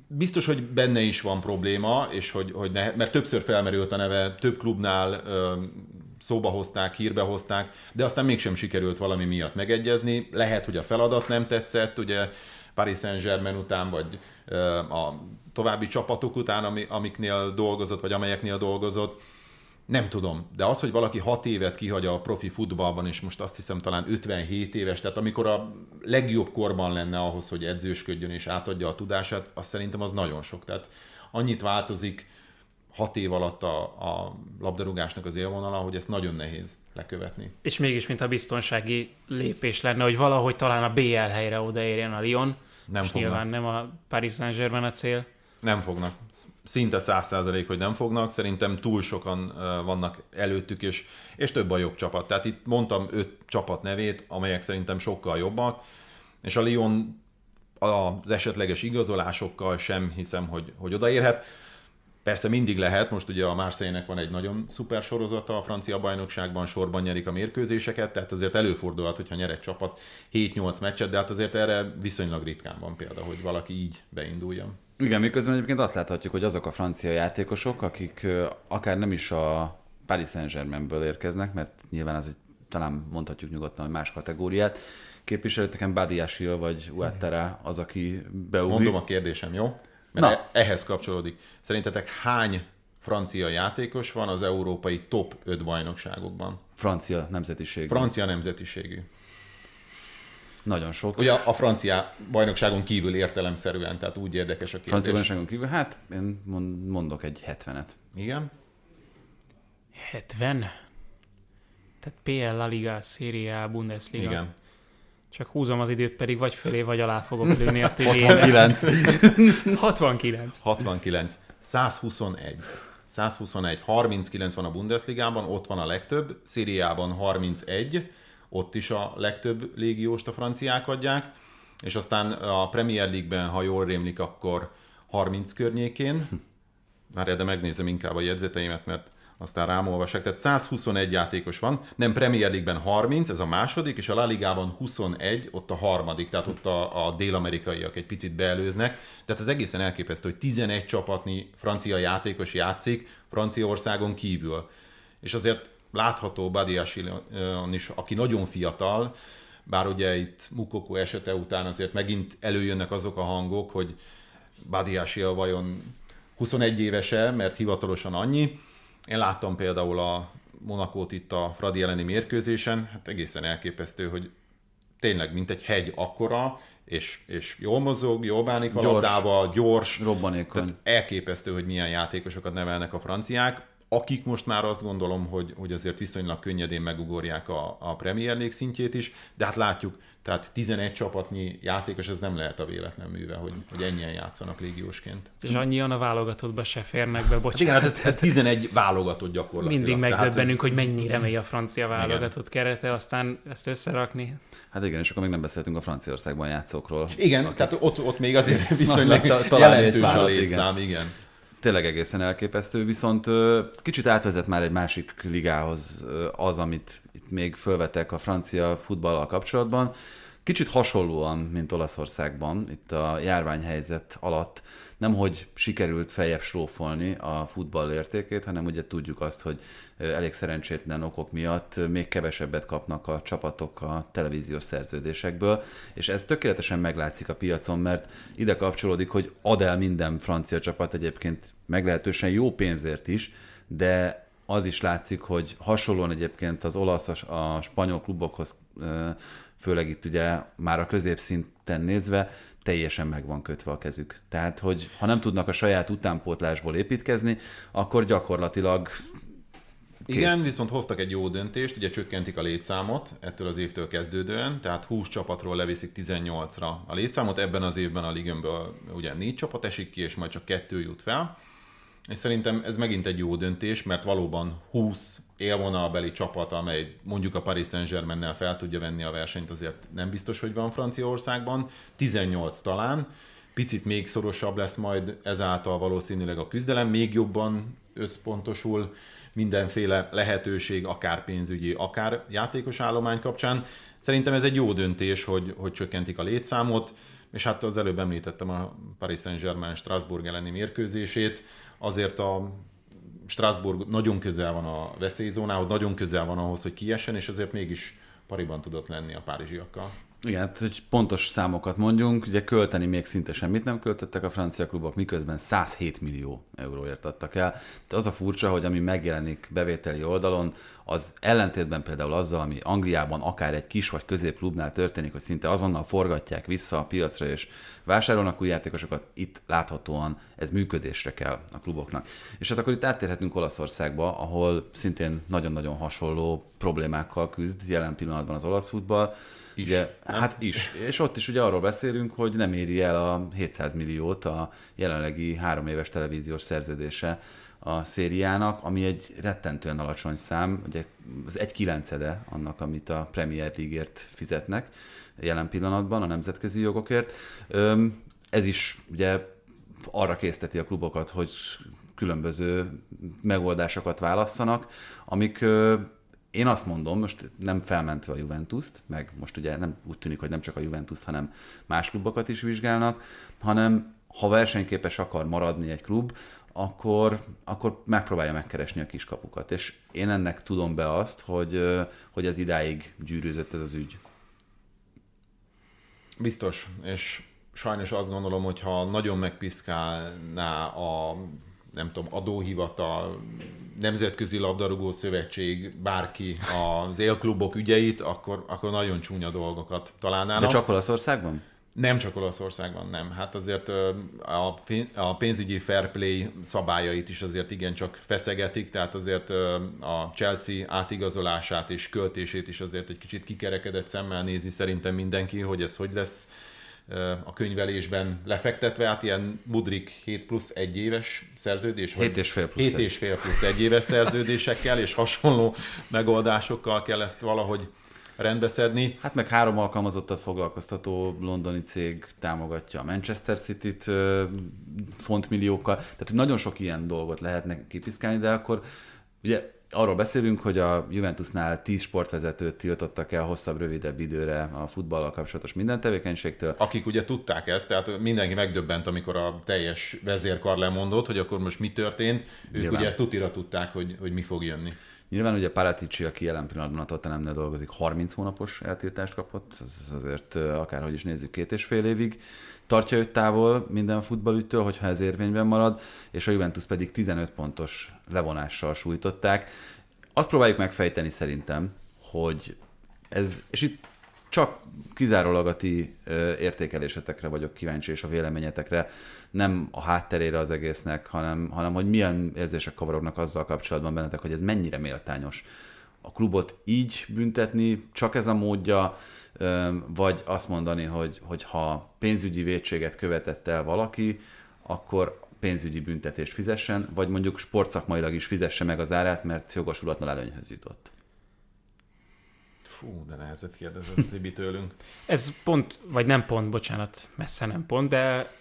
Biztos, hogy benne is van probléma, és hogy, hogy ne, mert többször felmerült a neve, több klubnál szóba hozták, hírbe hozták, de aztán mégsem sikerült valami miatt megegyezni. Lehet, hogy a feladat nem tetszett, ugye Paris Saint-Germain után, vagy a további csapatok után, amiknél dolgozott, vagy amelyeknél dolgozott, nem tudom, de az, hogy valaki 6 évet kihagy a profi futballban, és most azt hiszem talán 57 éves, tehát amikor a legjobb korban lenne ahhoz, hogy edzősködjön és átadja a tudását, azt szerintem az nagyon sok. Tehát annyit változik hat év alatt a, a labdarúgásnak az élvonala, hogy ezt nagyon nehéz lekövetni. És mégis, mint a biztonsági lépés lenne, hogy valahogy talán a BL helyre odaérjen a Lyon, nem és nyilván nem a Paris Saint-Germain a cél. Nem fognak. Szinte száz százalék, hogy nem fognak. Szerintem túl sokan vannak előttük, és, és több a jobb csapat. Tehát itt mondtam öt csapat nevét, amelyek szerintem sokkal jobbak, és a Lyon az esetleges igazolásokkal sem hiszem, hogy, hogy odaérhet. Persze mindig lehet, most ugye a Marseille-nek van egy nagyon szuper sorozata a francia bajnokságban, sorban nyerik a mérkőzéseket, tehát azért előfordulhat, hogyha nyer egy csapat 7-8 meccset, de hát azért erre viszonylag ritkán van példa, hogy valaki így beinduljon. Igen, miközben egyébként azt láthatjuk, hogy azok a francia játékosok, akik akár nem is a Paris Saint-Germainből érkeznek, mert nyilván az egy talán mondhatjuk nyugodtan, hogy más kategóriát képviselőteken Badiashil vagy Uattara az, aki beugrik. Mondom a kérdésem, jó? Mert Na. ehhez kapcsolódik. Szerintetek hány francia játékos van az európai top 5 bajnokságokban? Francia nemzetiségű. Francia nemzetiségű. Nagyon sok. Ugye a francia bajnokságon kívül értelemszerűen, tehát úgy érdekes a kérdés. Francia bajnokságon kívül? Hát én mondok egy 70-et. Igen? 70? Tehát PL, La Liga, Serie A, Bundesliga. Igen. Csak húzom az időt, pedig vagy fölé, vagy alá fogok lőni a tévére. 69. 69. 69. 121. 121. 39 van a Bundesligában, ott van a legtöbb. Szíriában 31, ott is a legtöbb légióst a franciák adják. És aztán a Premier League-ben, ha jól rémlik, akkor 30 környékén. Már de megnézem inkább a jegyzeteimet, mert aztán rámolvassák. Tehát 121 játékos van, nem Premier League-ben 30, ez a második, és a La Ligában 21, ott a harmadik, tehát ott a, a dél-amerikaiak egy picit beelőznek. Tehát az egészen elképesztő, hogy 11 csapatnyi francia játékos játszik Franciaországon kívül. És azért látható Badiasilon is, aki nagyon fiatal, bár ugye itt Mukoko esete után azért megint előjönnek azok a hangok, hogy Badiasil vajon 21 évese, mert hivatalosan annyi, én láttam például a Monakót itt a Fradi elleni mérkőzésen, hát egészen elképesztő, hogy tényleg mint egy hegy akkora, és, és jól mozog, jól bánik a gyors, labdával, gyors. Robbanékony. Tehát elképesztő, hogy milyen játékosokat nevelnek a franciák akik most már azt gondolom, hogy, hogy azért viszonylag könnyedén megugorják a, a Premier League szintjét is, de hát látjuk, tehát 11 csapatnyi játékos, ez nem lehet a véletlen műve, hogy, hogy ennyien játszanak légiósként. És annyian a válogatottba se férnek be, bocsánat. Hát igen, hát ez, ez 11 válogatott gyakorlatilag. Mindig megdöbbenünk, ez... hogy mennyire megy a francia válogatott igen. kerete, aztán ezt összerakni. Hát igen, és akkor még nem beszéltünk a Franciaországban játszókról. Igen, akik... tehát ott, ott még azért (laughs) viszonylag jelentős a létszám, igen. igen tényleg egészen elképesztő, viszont kicsit átvezet már egy másik ligához az, amit itt még fölvetek a francia futballal kapcsolatban. Kicsit hasonlóan, mint Olaszországban, itt a járványhelyzet alatt nem hogy sikerült feljebb slófolni a futball értékét, hanem ugye tudjuk azt, hogy elég szerencsétlen okok miatt még kevesebbet kapnak a csapatok a televíziós szerződésekből, és ez tökéletesen meglátszik a piacon, mert ide kapcsolódik, hogy ad el minden francia csapat egyébként meglehetősen jó pénzért is, de az is látszik, hogy hasonlóan egyébként az olasz, a spanyol klubokhoz, főleg itt ugye már a középszinten nézve, teljesen meg van kötve a kezük. Tehát, hogy ha nem tudnak a saját utánpótlásból építkezni, akkor gyakorlatilag Kész. Igen, viszont hoztak egy jó döntést, ugye csökkentik a létszámot ettől az évtől kezdődően, tehát 20 csapatról leviszik 18-ra a létszámot, ebben az évben a ligönből ugye 4 csapat esik ki, és majd csak kettő jut fel. És szerintem ez megint egy jó döntés, mert valóban 20 élvonalbeli csapat, amely mondjuk a Paris Saint-Germain-nel fel tudja venni a versenyt, azért nem biztos, hogy van Franciaországban. 18 talán, picit még szorosabb lesz majd ezáltal valószínűleg a küzdelem, még jobban összpontosul mindenféle lehetőség, akár pénzügyi, akár játékos állomány kapcsán. Szerintem ez egy jó döntés, hogy, hogy csökkentik a létszámot, és hát az előbb említettem a Paris Saint-Germain Strasbourg elleni mérkőzését, azért a Strasbourg nagyon közel van a veszélyzónához, nagyon közel van ahhoz, hogy kiessen, és azért mégis pariban tudott lenni a párizsiakkal. Igen, hát, hogy pontos számokat mondjunk, ugye költeni még szinte semmit nem költöttek a francia klubok, miközben 107 millió euróért adtak el. Tehát az a furcsa, hogy ami megjelenik bevételi oldalon, az ellentétben például azzal, ami Angliában akár egy kis vagy középklubnál történik, hogy szinte azonnal forgatják vissza a piacra és vásárolnak új játékosokat, itt láthatóan ez működésre kell a kluboknak. És hát akkor itt áttérhetünk Olaszországba, ahol szintén nagyon-nagyon hasonló problémákkal küzd jelen pillanatban az olasz futball. Is. Ugye, hát is. És ott is ugye arról beszélünk, hogy nem éri el a 700 milliót a jelenlegi három éves televíziós szerződése a szériának, ami egy rettentően alacsony szám, ugye az egy kilencede annak, amit a Premier League-ért fizetnek jelen pillanatban a nemzetközi jogokért. Ez is ugye arra készteti a klubokat, hogy különböző megoldásokat válasszanak, amik én azt mondom, most nem felmentve a Juventus-t, meg most ugye nem úgy tűnik, hogy nem csak a Juventus-t, hanem más klubokat is vizsgálnak, hanem ha versenyképes akar maradni egy klub, akkor, akkor megpróbálja megkeresni a kiskapukat. És én ennek tudom be azt, hogy, hogy ez idáig gyűrűzött ez az ügy. Biztos, és sajnos azt gondolom, hogy ha nagyon megpiszkálná a nem tudom, adóhivatal, Nemzetközi Labdarúgó Szövetség, bárki az élklubok ügyeit, akkor, akkor nagyon csúnya dolgokat találnának. De csak Olaszországban? Nem csak Olaszországban, nem. Hát azért a pénzügyi fair play szabályait is azért igencsak feszegetik, tehát azért a Chelsea átigazolását és költését is azért egy kicsit kikerekedett szemmel nézi szerintem mindenki, hogy ez hogy lesz a könyvelésben lefektetve, hát ilyen Mudrik 7 plusz 1 éves szerződés, 7 és fél plusz, 7 és fél plusz 1 éves szerződésekkel és hasonló megoldásokkal kell ezt valahogy rendbeszedni. Hát meg három alkalmazottat foglalkoztató londoni cég támogatja a Manchester City-t fontmilliókkal, tehát nagyon sok ilyen dolgot lehetne kipiszkálni, de akkor ugye arról beszélünk, hogy a Juventusnál 10 sportvezetőt tiltottak el hosszabb, rövidebb időre a futballal kapcsolatos minden tevékenységtől. Akik ugye tudták ezt, tehát mindenki megdöbbent, amikor a teljes vezérkar lemondott, hogy akkor most mi történt. Ők Nyilván. ugye ezt tutira tudták, hogy, hogy mi fog jönni. Nyilván ugye Paratici, aki jelen pillanatban a Tottenhamnél dolgozik, 30 hónapos eltiltást kapott, ez azért akárhogy is nézzük két és fél évig tartja őt távol minden futballügytől, hogyha ez érvényben marad, és a Juventus pedig 15 pontos levonással sújtották. Azt próbáljuk megfejteni szerintem, hogy ez, és itt csak kizárólag a ti értékelésetekre vagyok kíváncsi, és a véleményetekre, nem a hátterére az egésznek, hanem, hanem hogy milyen érzések kavarognak azzal kapcsolatban bennetek, hogy ez mennyire méltányos. A klubot így büntetni, csak ez a módja, vagy azt mondani, hogy, hogy ha pénzügyi vétséget követett el valaki, akkor pénzügyi büntetést fizessen, vagy mondjuk sportszakmailag is fizesse meg az árát, mert jogosulatlan előnyhöz jutott. Fú, de nehezet kérdezett Tibi tőlünk. Ez pont, vagy nem pont, bocsánat, messze nem pont, de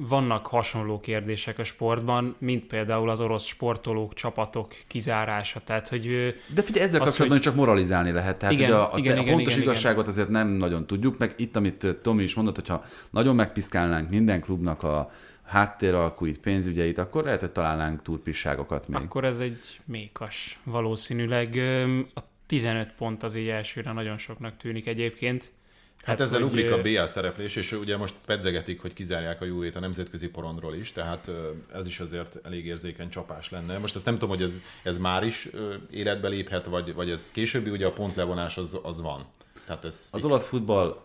vannak hasonló kérdések a sportban, mint például az orosz sportolók, csapatok kizárása. Tehát, hogy De figyelj, ezzel az, kapcsolatban hogy... csak moralizálni lehet. Tehát igen, a, a, igen, a igen, pontos igen, igazságot igen. azért nem nagyon tudjuk, meg itt, amit Tomi is mondott, hogyha nagyon megpiszkálnánk minden klubnak a háttéralkuit, pénzügyeit, akkor lehet, hogy találnánk túlpisságokat még. Akkor ez egy mékas valószínűleg. A 15 pont az így elsőre nagyon soknak tűnik egyébként. Hát, hát ezzel hogy... ugrik a BL szereplés, és ugye most pedzegetik, hogy kizárják a juve a nemzetközi porondról is, tehát ez is azért elég érzékeny csapás lenne. Most ezt nem tudom, hogy ez, ez már is életbe léphet, vagy, vagy ez későbbi, ugye a pontlevonás az, az van. Tehát ez az olasz futball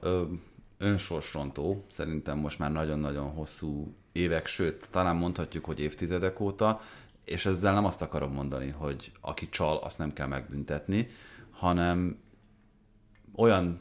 önsorsrontó, szerintem most már nagyon-nagyon hosszú évek, sőt, talán mondhatjuk, hogy évtizedek óta, és ezzel nem azt akarom mondani, hogy aki csal, azt nem kell megbüntetni, hanem olyan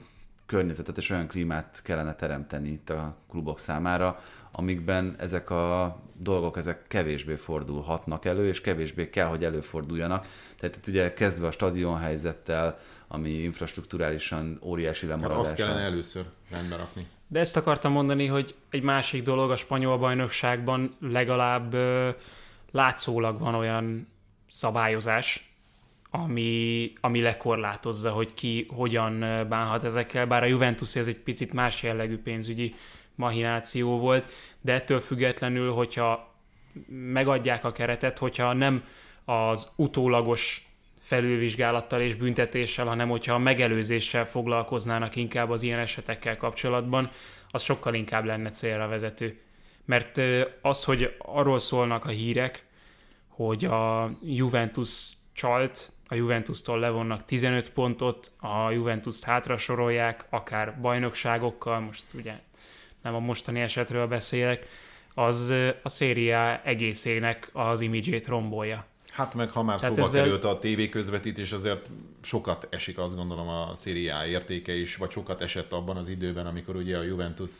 környezetet és olyan klímát kellene teremteni itt a klubok számára, amikben ezek a dolgok ezek kevésbé fordulhatnak elő, és kevésbé kell, hogy előforduljanak. Tehát itt ugye kezdve a stadion helyzettel, ami infrastruktúrálisan óriási lemaradás. Azt kellene először rendbe rakni. De ezt akartam mondani, hogy egy másik dolog a spanyol bajnokságban legalább ö, látszólag van olyan szabályozás, ami, ami lekorlátozza, hogy ki hogyan bánhat ezekkel, bár a Juventus ez egy picit más jellegű pénzügyi mahináció volt, de ettől függetlenül, hogyha megadják a keretet, hogyha nem az utólagos felülvizsgálattal és büntetéssel, hanem hogyha a megelőzéssel foglalkoznának inkább az ilyen esetekkel kapcsolatban, az sokkal inkább lenne célra vezető. Mert az, hogy arról szólnak a hírek, hogy a Juventus csalt, a Juventus-tól levonnak 15 pontot, a Juventus-t hátra sorolják, akár bajnokságokkal, most ugye nem a mostani esetről beszélek, az a széria egészének az imidzsét rombolja. Hát meg ha már Tehát szóba ezzel... került a TV közvetítés, azért sokat esik azt gondolom a szériá értéke is, vagy sokat esett abban az időben, amikor ugye a Juventus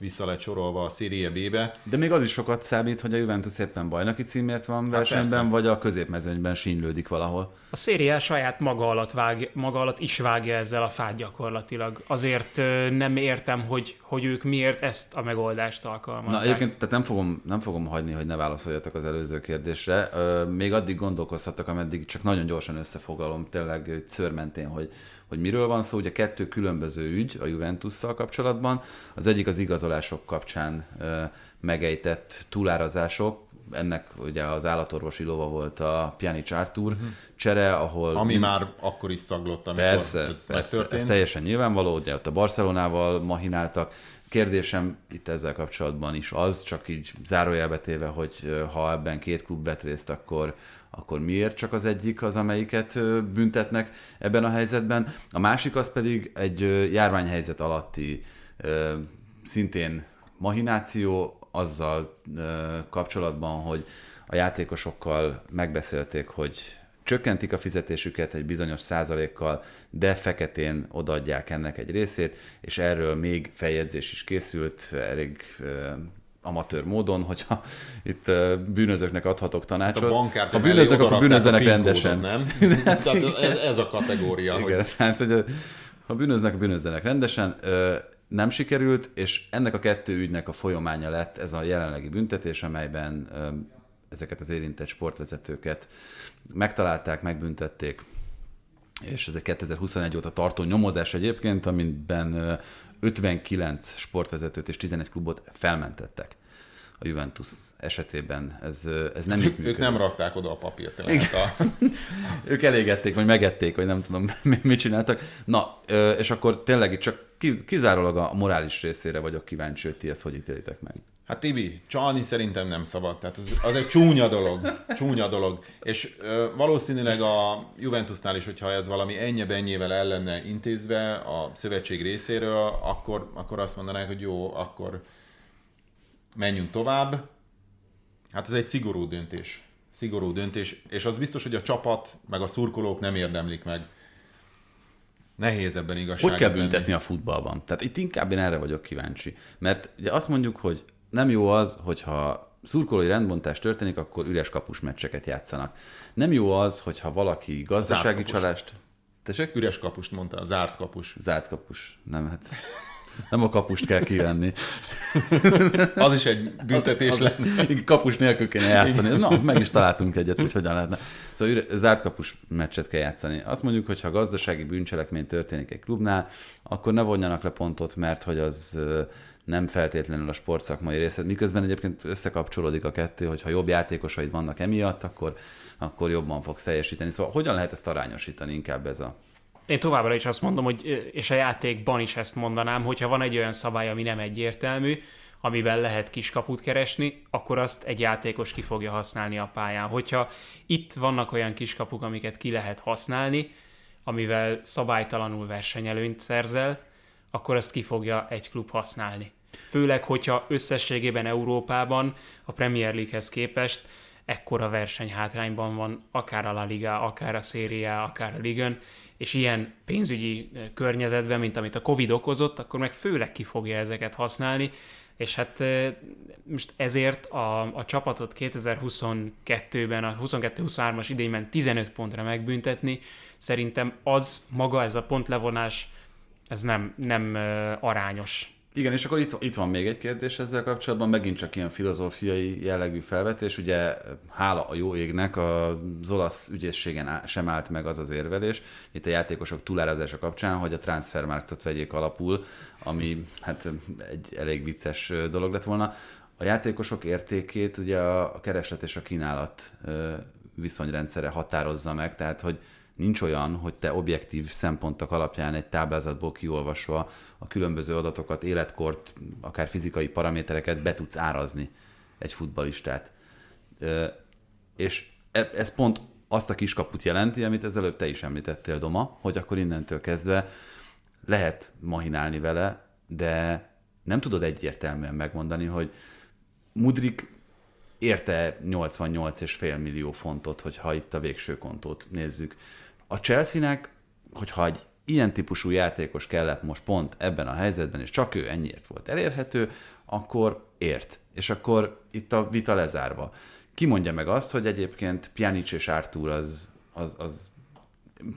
vissza lett sorolva a Serie B-be. De még az is sokat számít, hogy a Juventus éppen bajnoki címért van hát versenyben, persze. vagy a középmezőnyben sínylődik valahol. A Serie saját maga alatt, vág, maga alatt is vágja ezzel a fát gyakorlatilag. Azért nem értem, hogy, hogy ők miért ezt a megoldást alkalmazzák. Na egyébként tehát nem fogom, nem fogom hagyni, hogy ne válaszoljatok az előző kérdésre. Még addig gondolkozhatok, ameddig csak nagyon gyorsan összefoglalom tényleg szörmentén, hogy hogy miről van szó. Ugye kettő különböző ügy a Juventusszal kapcsolatban. Az egyik az igazolások kapcsán megejtett túlárazások, ennek ugye az állatorvosi lova volt a Pjanic Artur uh-huh. csere, ahol... Ami mind... már akkor is szaglott, amikor persze, ez persze, ez teljesen nyilvánvaló, ugye ott a Barcelonával mahináltak. Kérdésem itt ezzel kapcsolatban is az, csak így zárójelbe téve, hogy ha ebben két klub vett részt, akkor, akkor miért csak az egyik az, amelyiket büntetnek ebben a helyzetben. A másik az pedig egy járványhelyzet alatti szintén mahináció azzal kapcsolatban, hogy a játékosokkal megbeszélték, hogy csökkentik a fizetésüket egy bizonyos százalékkal, de feketén odaadják ennek egy részét, és erről még feljegyzés is készült, elég amatőr módon, hogyha itt bűnözőknek adhatok tanácsot. Hát a ha bűnöznek, akkor bűnözzenek rendesen. nem? (laughs) Tehát ez, ez a kategória. Igen, hogy... tehát, hogy ha bűnöznek, bűnözzenek rendesen. Nem sikerült, és ennek a kettő ügynek a folyamánya lett ez a jelenlegi büntetés, amelyben ezeket az érintett sportvezetőket megtalálták, megbüntették, és ez egy 2021 óta tartó nyomozás egyébként, amiben 59 sportvezetőt és 11 klubot felmentettek a Juventus esetében. Ez, ez nem ők, ők nem rakták oda a papírt. A... (laughs) ők elégették, vagy megették, vagy nem tudom, (laughs) mit csináltak. Na, és akkor tényleg csak kizárólag a morális részére vagyok kíváncsi, hogy ti ezt hogy ítélitek meg. Hát Tibi, csalni szerintem nem szabad. Tehát az, az egy csúnya dolog. Csúnya dolog. És ö, valószínűleg a Juventusnál is, hogyha ez valami ennyi-ennyével el lenne intézve a szövetség részéről, akkor, akkor azt mondanák, hogy jó, akkor menjünk tovább. Hát ez egy szigorú döntés. Szigorú döntés, és az biztos, hogy a csapat, meg a szurkolók nem érdemlik meg. Nehéz ebben igazság. Hogy kell büntetni a futballban? Tehát itt inkább én erre vagyok kíváncsi. Mert ugye azt mondjuk, hogy nem jó az, hogyha szurkolói rendbontás történik, akkor üres kapus meccseket játszanak. Nem jó az, hogyha valaki gazdasági csalást... Tessék? Üres kapust mondta, a zárt kapus. Zárt kapus. Nem, hát (laughs) nem a kapust kell kivenni. (laughs) az is egy büntetés az, az, lenne. (laughs) Kapus nélkül kéne játszani. Na, meg is találtunk egyet, hogy hogyan lehetne. Szóval üre, zárt kapus meccset kell játszani. Azt mondjuk, hogy ha gazdasági bűncselekmény történik egy klubnál, akkor ne vonjanak le pontot, mert hogy az nem feltétlenül a sportszakmai részed, miközben egyébként összekapcsolódik a kettő, hogy ha jobb játékosaid vannak emiatt, akkor, akkor jobban fogsz teljesíteni. Szóval hogyan lehet ezt arányosítani inkább ez a én továbbra is azt mondom, hogy, és a játékban is ezt mondanám, hogyha van egy olyan szabály, ami nem egyértelmű, amiben lehet kiskaput keresni, akkor azt egy játékos ki fogja használni a pályán. Hogyha itt vannak olyan kiskapuk, amiket ki lehet használni, amivel szabálytalanul versenyelőnyt szerzel, akkor azt ki fogja egy klub használni. Főleg, hogyha összességében Európában a Premier Leaguehez képest ekkora versenyhátrányban van, akár a La Liga, akár a Serie akár a Ligon, és ilyen pénzügyi környezetben, mint amit a Covid okozott, akkor meg főleg ki fogja ezeket használni, és hát most ezért a, a csapatot 2022-ben, a 22-23-as idényben 15 pontra megbüntetni, szerintem az maga, ez a pontlevonás, ez nem, nem arányos. Igen, és akkor itt, itt van még egy kérdés ezzel kapcsolatban, megint csak ilyen filozófiai jellegű felvetés. Ugye hála a jó égnek az olasz ügyészségen sem állt meg az az érvelés, itt a játékosok túlárazása kapcsán, hogy a transfermarktot vegyék alapul, ami hát egy elég vicces dolog lett volna. A játékosok értékét ugye a kereslet és a kínálat viszonyrendszere határozza meg, tehát hogy nincs olyan, hogy te objektív szempontok alapján egy táblázatból kiolvasva a különböző adatokat, életkort, akár fizikai paramétereket be tudsz árazni egy futbalistát. És e, ez pont azt a kiskaput jelenti, amit ezelőtt te is említettél, Doma, hogy akkor innentől kezdve lehet mahinálni vele, de nem tudod egyértelműen megmondani, hogy Mudrik érte 88,5 millió fontot, hogyha itt a végső kontót nézzük. A Chelsea-nek, hogyha egy ilyen típusú játékos kellett most pont ebben a helyzetben, és csak ő ennyiért volt elérhető, akkor ért. És akkor itt a vita lezárva. Ki mondja meg azt, hogy egyébként Pjanic és Artur az, az, az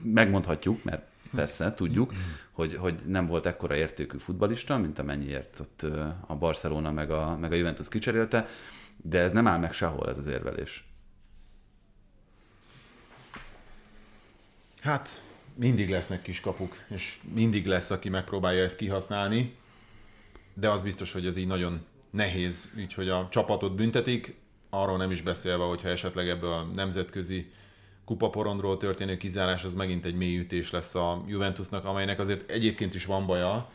megmondhatjuk, mert persze tudjuk, hogy, hogy nem volt ekkora értékű futbalista, mint amennyiért ott a Barcelona meg a, meg a Juventus kicserélte, de ez nem áll meg sehol ez az érvelés. Hát mindig lesznek kiskapuk, és mindig lesz, aki megpróbálja ezt kihasználni, de az biztos, hogy ez így nagyon nehéz, úgyhogy a csapatot büntetik, arról nem is beszélve, hogyha esetleg ebből a nemzetközi kupaporondról történő kizárás az megint egy mély ütés lesz a Juventusnak, amelynek azért egyébként is van baja,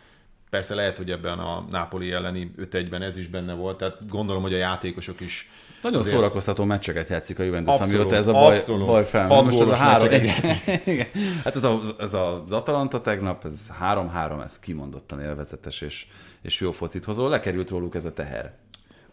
Persze lehet, hogy ebben a Napoli elleni 5-1-ben ez is benne volt, tehát gondolom, hogy a játékosok is nagyon azért... szórakoztató meccseket játszik a Juventus, Abszolút, amióta ez a baj, abszolút. baj fel. Hat Most ez a három, (laughs) igen, Hát ez, a, ez az Atalanta tegnap, ez 3-3, ez kimondottan élvezetes és, és jó focit hozó. Lekerült róluk ez a teher.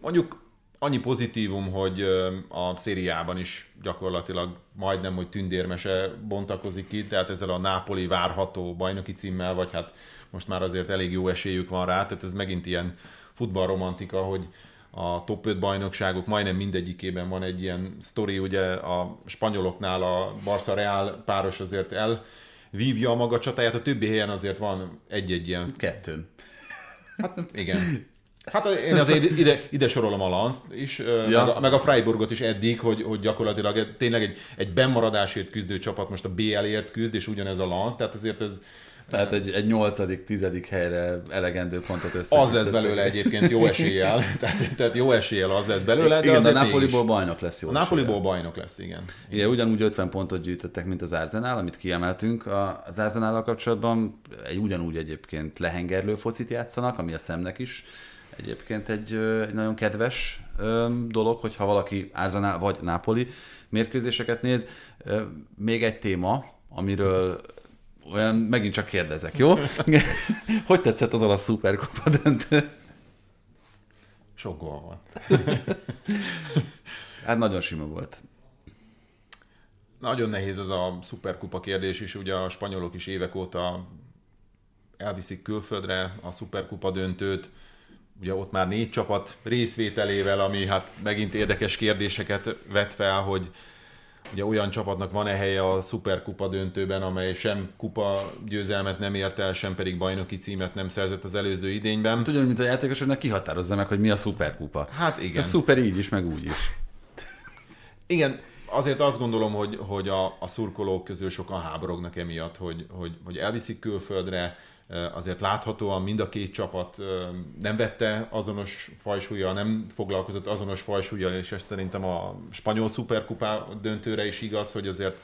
Mondjuk annyi pozitívum, hogy a szériában is gyakorlatilag majdnem, hogy tündérmese bontakozik ki, tehát ezzel a Nápoli várható bajnoki címmel, vagy hát most már azért elég jó esélyük van rá, tehát ez megint ilyen futballromantika, hogy a top 5 bajnokságok majdnem mindegyikében van egy ilyen sztori, ugye a spanyoloknál a Barca Real páros azért el vívja a maga csatáját, a többi helyen azért van egy-egy ilyen... Kettőn. Hát igen. Hát én (laughs) azért ide, ide sorolom a Lanz is, ja. meg, a, meg a Freiburgot is eddig, hogy, hogy gyakorlatilag tényleg egy, egy bemaradásért küzdő csapat most a BL-ért küzd, és ugyanez a Lanz, tehát azért ez, tehát egy, egy 8 helyre elegendő pontot össze. Az lesz belőle egyébként jó eséllyel. (laughs) tehát, tehát jó eséllyel az lesz belőle. De igen, de a Napoliból bajnok lesz jó. A Napoliból bajnok lesz, igen. Igen, ugyanúgy 50 pontot gyűjtöttek, mint az Arsenal, amit kiemeltünk. Az arsenal kapcsolatban egy ugyanúgy egyébként lehengerlő focit játszanak, ami a szemnek is egyébként egy, egy nagyon kedves dolog, hogyha valaki Arsenal vagy Napoli mérkőzéseket néz. Még egy téma, amiről olyan megint csak kérdezek, jó? (laughs) hogy tetszett az olasz szuperkupa döntő? Sok gól van. (laughs) hát nagyon sima volt. Nagyon nehéz ez a szuperkupa kérdés is, ugye a spanyolok is évek óta elviszik külföldre a szuperkupa döntőt, ugye ott már négy csapat részvételével, ami hát megint érdekes kérdéseket vet fel, hogy ugye olyan csapatnak van-e helye a szuperkupa döntőben, amely sem kupa győzelmet nem ért el, sem pedig bajnoki címet nem szerzett az előző idényben. Tudja, mint a játékosoknak kihatározza meg, hogy mi a szuperkupa. Hát igen. Ez szuper így is, meg úgy is. Igen, azért azt gondolom, hogy, hogy a, a szurkolók közül sokan háborognak emiatt, hogy, hogy, hogy elviszik külföldre, azért láthatóan mind a két csapat nem vette azonos fajsúlya, nem foglalkozott azonos fajsúlya, és ez szerintem a spanyol szuperkupá döntőre is igaz, hogy azért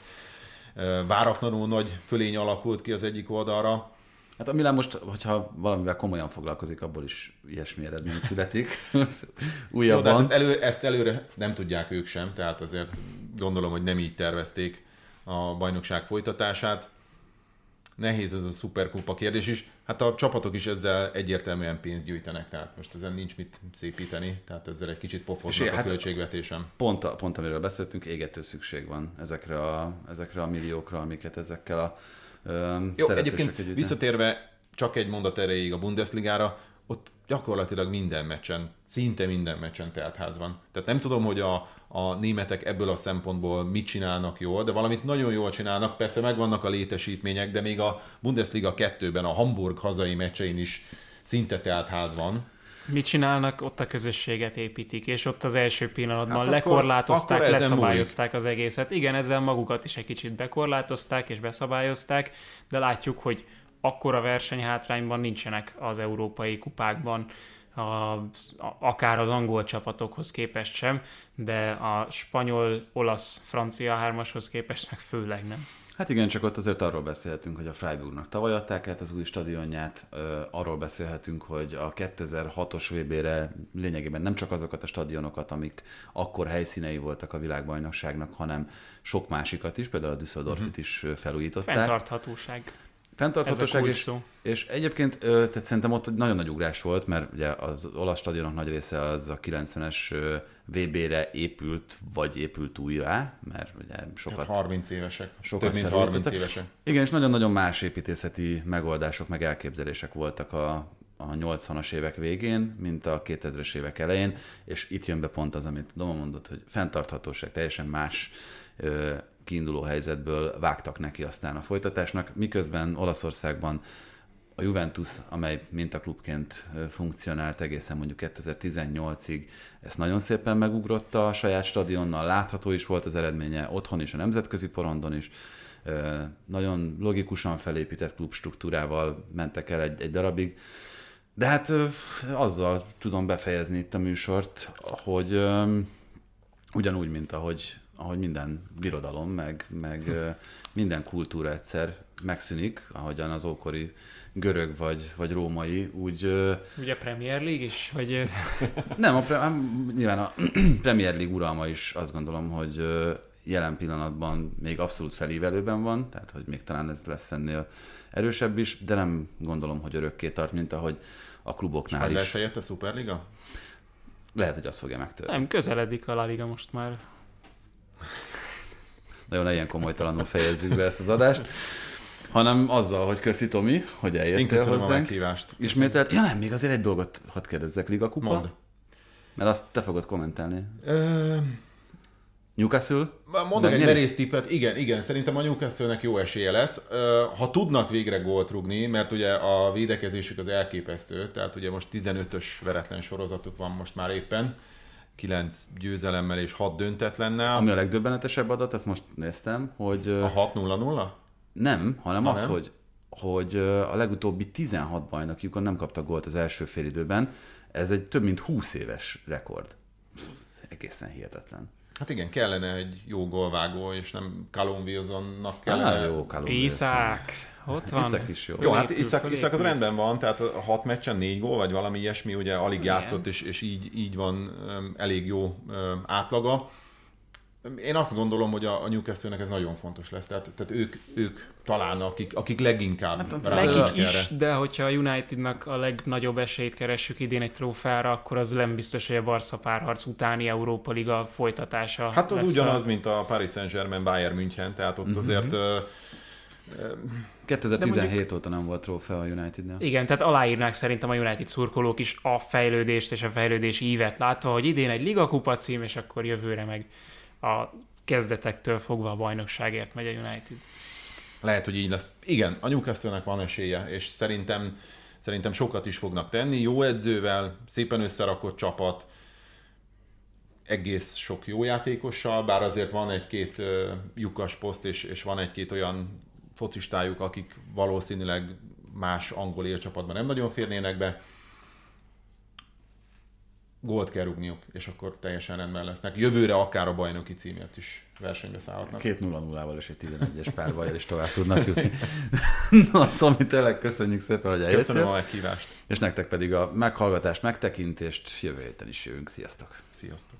váratlanul nagy fölény alakult ki az egyik oldalra. Hát a Milán most, hogyha valamivel komolyan foglalkozik, abból is ilyesmi eredmény születik. (laughs) Újabban. Jó, hát ezt, elő, ezt előre nem tudják ők sem, tehát azért gondolom, hogy nem így tervezték a bajnokság folytatását nehéz ez a szuperkupa kérdés is. Hát a csapatok is ezzel egyértelműen pénzt gyűjtenek, tehát most ezen nincs mit szépíteni, tehát ezzel egy kicsit pofoznak a hát költségvetésem. Pont, a, pont amiről beszéltünk, égető szükség van ezekre a, ezekre a milliókra, amiket ezekkel a um, Jó, egyébként gyűjtenek. visszatérve csak egy mondat erejéig a Bundesligára, ott gyakorlatilag minden meccsen, szinte minden meccsen teltház van. Tehát nem tudom, hogy a, a németek ebből a szempontból mit csinálnak jól, de valamit nagyon jól csinálnak. Persze megvannak a létesítmények, de még a Bundesliga 2-ben, a Hamburg hazai meccsein is szinte teltház van. Mit csinálnak? Ott a közösséget építik, és ott az első pillanatban hát lekorlátozták, akkor leszabályozták múlik. az egészet. Igen, ezzel magukat is egy kicsit bekorlátozták és beszabályozták, de látjuk, hogy akkora versenyhátrányban nincsenek az európai kupákban, a, akár az angol csapatokhoz képest sem, de a spanyol, olasz, francia hármashoz képest meg főleg nem. Hát igen, csak ott azért arról beszélhetünk, hogy a Freiburgnak tavaly adták át az új stadionját, arról beszélhetünk, hogy a 2006-os VB-re lényegében nem csak azokat a stadionokat, amik akkor helyszínei voltak a világbajnokságnak, hanem sok másikat is, például a Düsseldorfit uh-huh. is felújították. Fentarthatóság. Fentarthatóság és, és egyébként tehát szerintem ott nagyon nagy ugrás volt, mert ugye az olasz stadionok nagy része az a 90-es VB-re épült, vagy épült újra, mert ugye sokat... Tehát 30 évesek, sokat több mint 30 évesek. Igen, és nagyon-nagyon más építészeti megoldások, meg elképzelések voltak a, a 80-as évek végén, mint a 2000-es évek elején, és itt jön be pont az, amit Doma mondott, hogy fenntarthatóság, teljesen más kiinduló helyzetből vágtak neki aztán a folytatásnak, miközben Olaszországban a Juventus, amely mintaklubként funkcionált egészen mondjuk 2018-ig, ezt nagyon szépen megugrotta a saját stadionnal, látható is volt az eredménye otthon is, a nemzetközi porondon is, nagyon logikusan felépített klubstruktúrával mentek el egy, egy darabig. De hát azzal tudom befejezni itt a műsort, hogy ugyanúgy, mint ahogy, ahogy minden birodalom, meg, meg minden kultúra egyszer megszűnik, ahogyan az ókori görög vagy, vagy római, úgy... Ugye a Premier League is? Vagy... (laughs) Nem, a, pre, nyilván a (clears throat) Premier League uralma is azt gondolom, hogy jelen pillanatban még abszolút felívelőben van, tehát hogy még talán ez lesz ennél erősebb is, de nem gondolom, hogy örökké tart, mint ahogy a kluboknál is. lesz helyett a Superliga? Lehet, hogy azt fogja megtörni. Nem, közeledik a La Liga most már. Nagyon ilyen komolytalanul fejezzük be ezt az adást hanem azzal, hogy köszi Tomi, hogy eljöttél Én hozzánk. a meghívást. Ismételt. Ja nem, még azért egy dolgot hadd kérdezzek, Liga Kupa? Mond. Mert azt te fogod kommentálni. Ö... Newcastle? Mondok egy merész tippet, igen, igen, szerintem a Newcastle-nek jó esélye lesz. Ha tudnak végre gólt rugni, mert ugye a védekezésük az elképesztő, tehát ugye most 15-ös veretlen sorozatuk van most már éppen, 9 győzelemmel és 6 döntetlennel. Ami a legdöbbenetesebb adat, ezt most néztem, hogy... A 6-0-0? Nem, hanem ha az, nem? hogy hogy a legutóbbi 16 bajnokjukon nem kaptak gólt az első félidőben. Ez egy több mint 20 éves rekord. Ez egészen hihetetlen. Hát igen, kellene egy jó gólvágó, és nem Callum Wilsonnak kellene. Ah, jó, Callum Iszák. Ott van. Iszak is jó. Jó, hát Iszak, Iszak az rendben van, tehát a hat meccsen négy gól, vagy valami ilyesmi, ugye alig Igen. játszott, és, és így, így van elég jó átlaga. Én azt gondolom, hogy a, a Newcastle-nek ez nagyon fontos lesz. Tehát, tehát ők, ők talán akik, akik leginkább hát, Nekik is, erre. de hogyha a Unitednak a legnagyobb esélyt keressük idén egy trófára, akkor az nem biztos, hogy a Barca párharc utáni Európa Liga folytatása Hát az ugyanaz, a... mint a Paris Saint-Germain Bayern München, tehát ott mm-hmm. azért... Uh, 2017 mondjuk, óta nem volt trófea a Unitednél. Igen, tehát aláírnák szerintem a United szurkolók is a fejlődést és a fejlődési ívet látva, hogy idén egy Liga Kupa cím, és akkor jövőre meg a kezdetektől fogva a bajnokságért megy a United. Lehet, hogy így lesz. Igen, a newcastle van esélye, és szerintem, szerintem sokat is fognak tenni. Jó edzővel, szépen összerakott csapat, egész sok jó játékossal, bár azért van egy-két uh, lyukas poszt, és, és van egy-két olyan focistájuk, akik valószínűleg más angol élcsapatban nem nagyon férnének be gólt kell rugniuk, és akkor teljesen rendben lesznek. Jövőre akár a bajnoki címért is versenybe szállhatnak. Két 0 0 val és egy 11-es párbajjal is tovább tudnak jutni. (laughs) Na, Tomi, tényleg köszönjük szépen, hogy eljöttél. Köszönöm a meghívást. És nektek pedig a meghallgatást, megtekintést jövő héten is jövünk. Sziasztok! Sziasztok!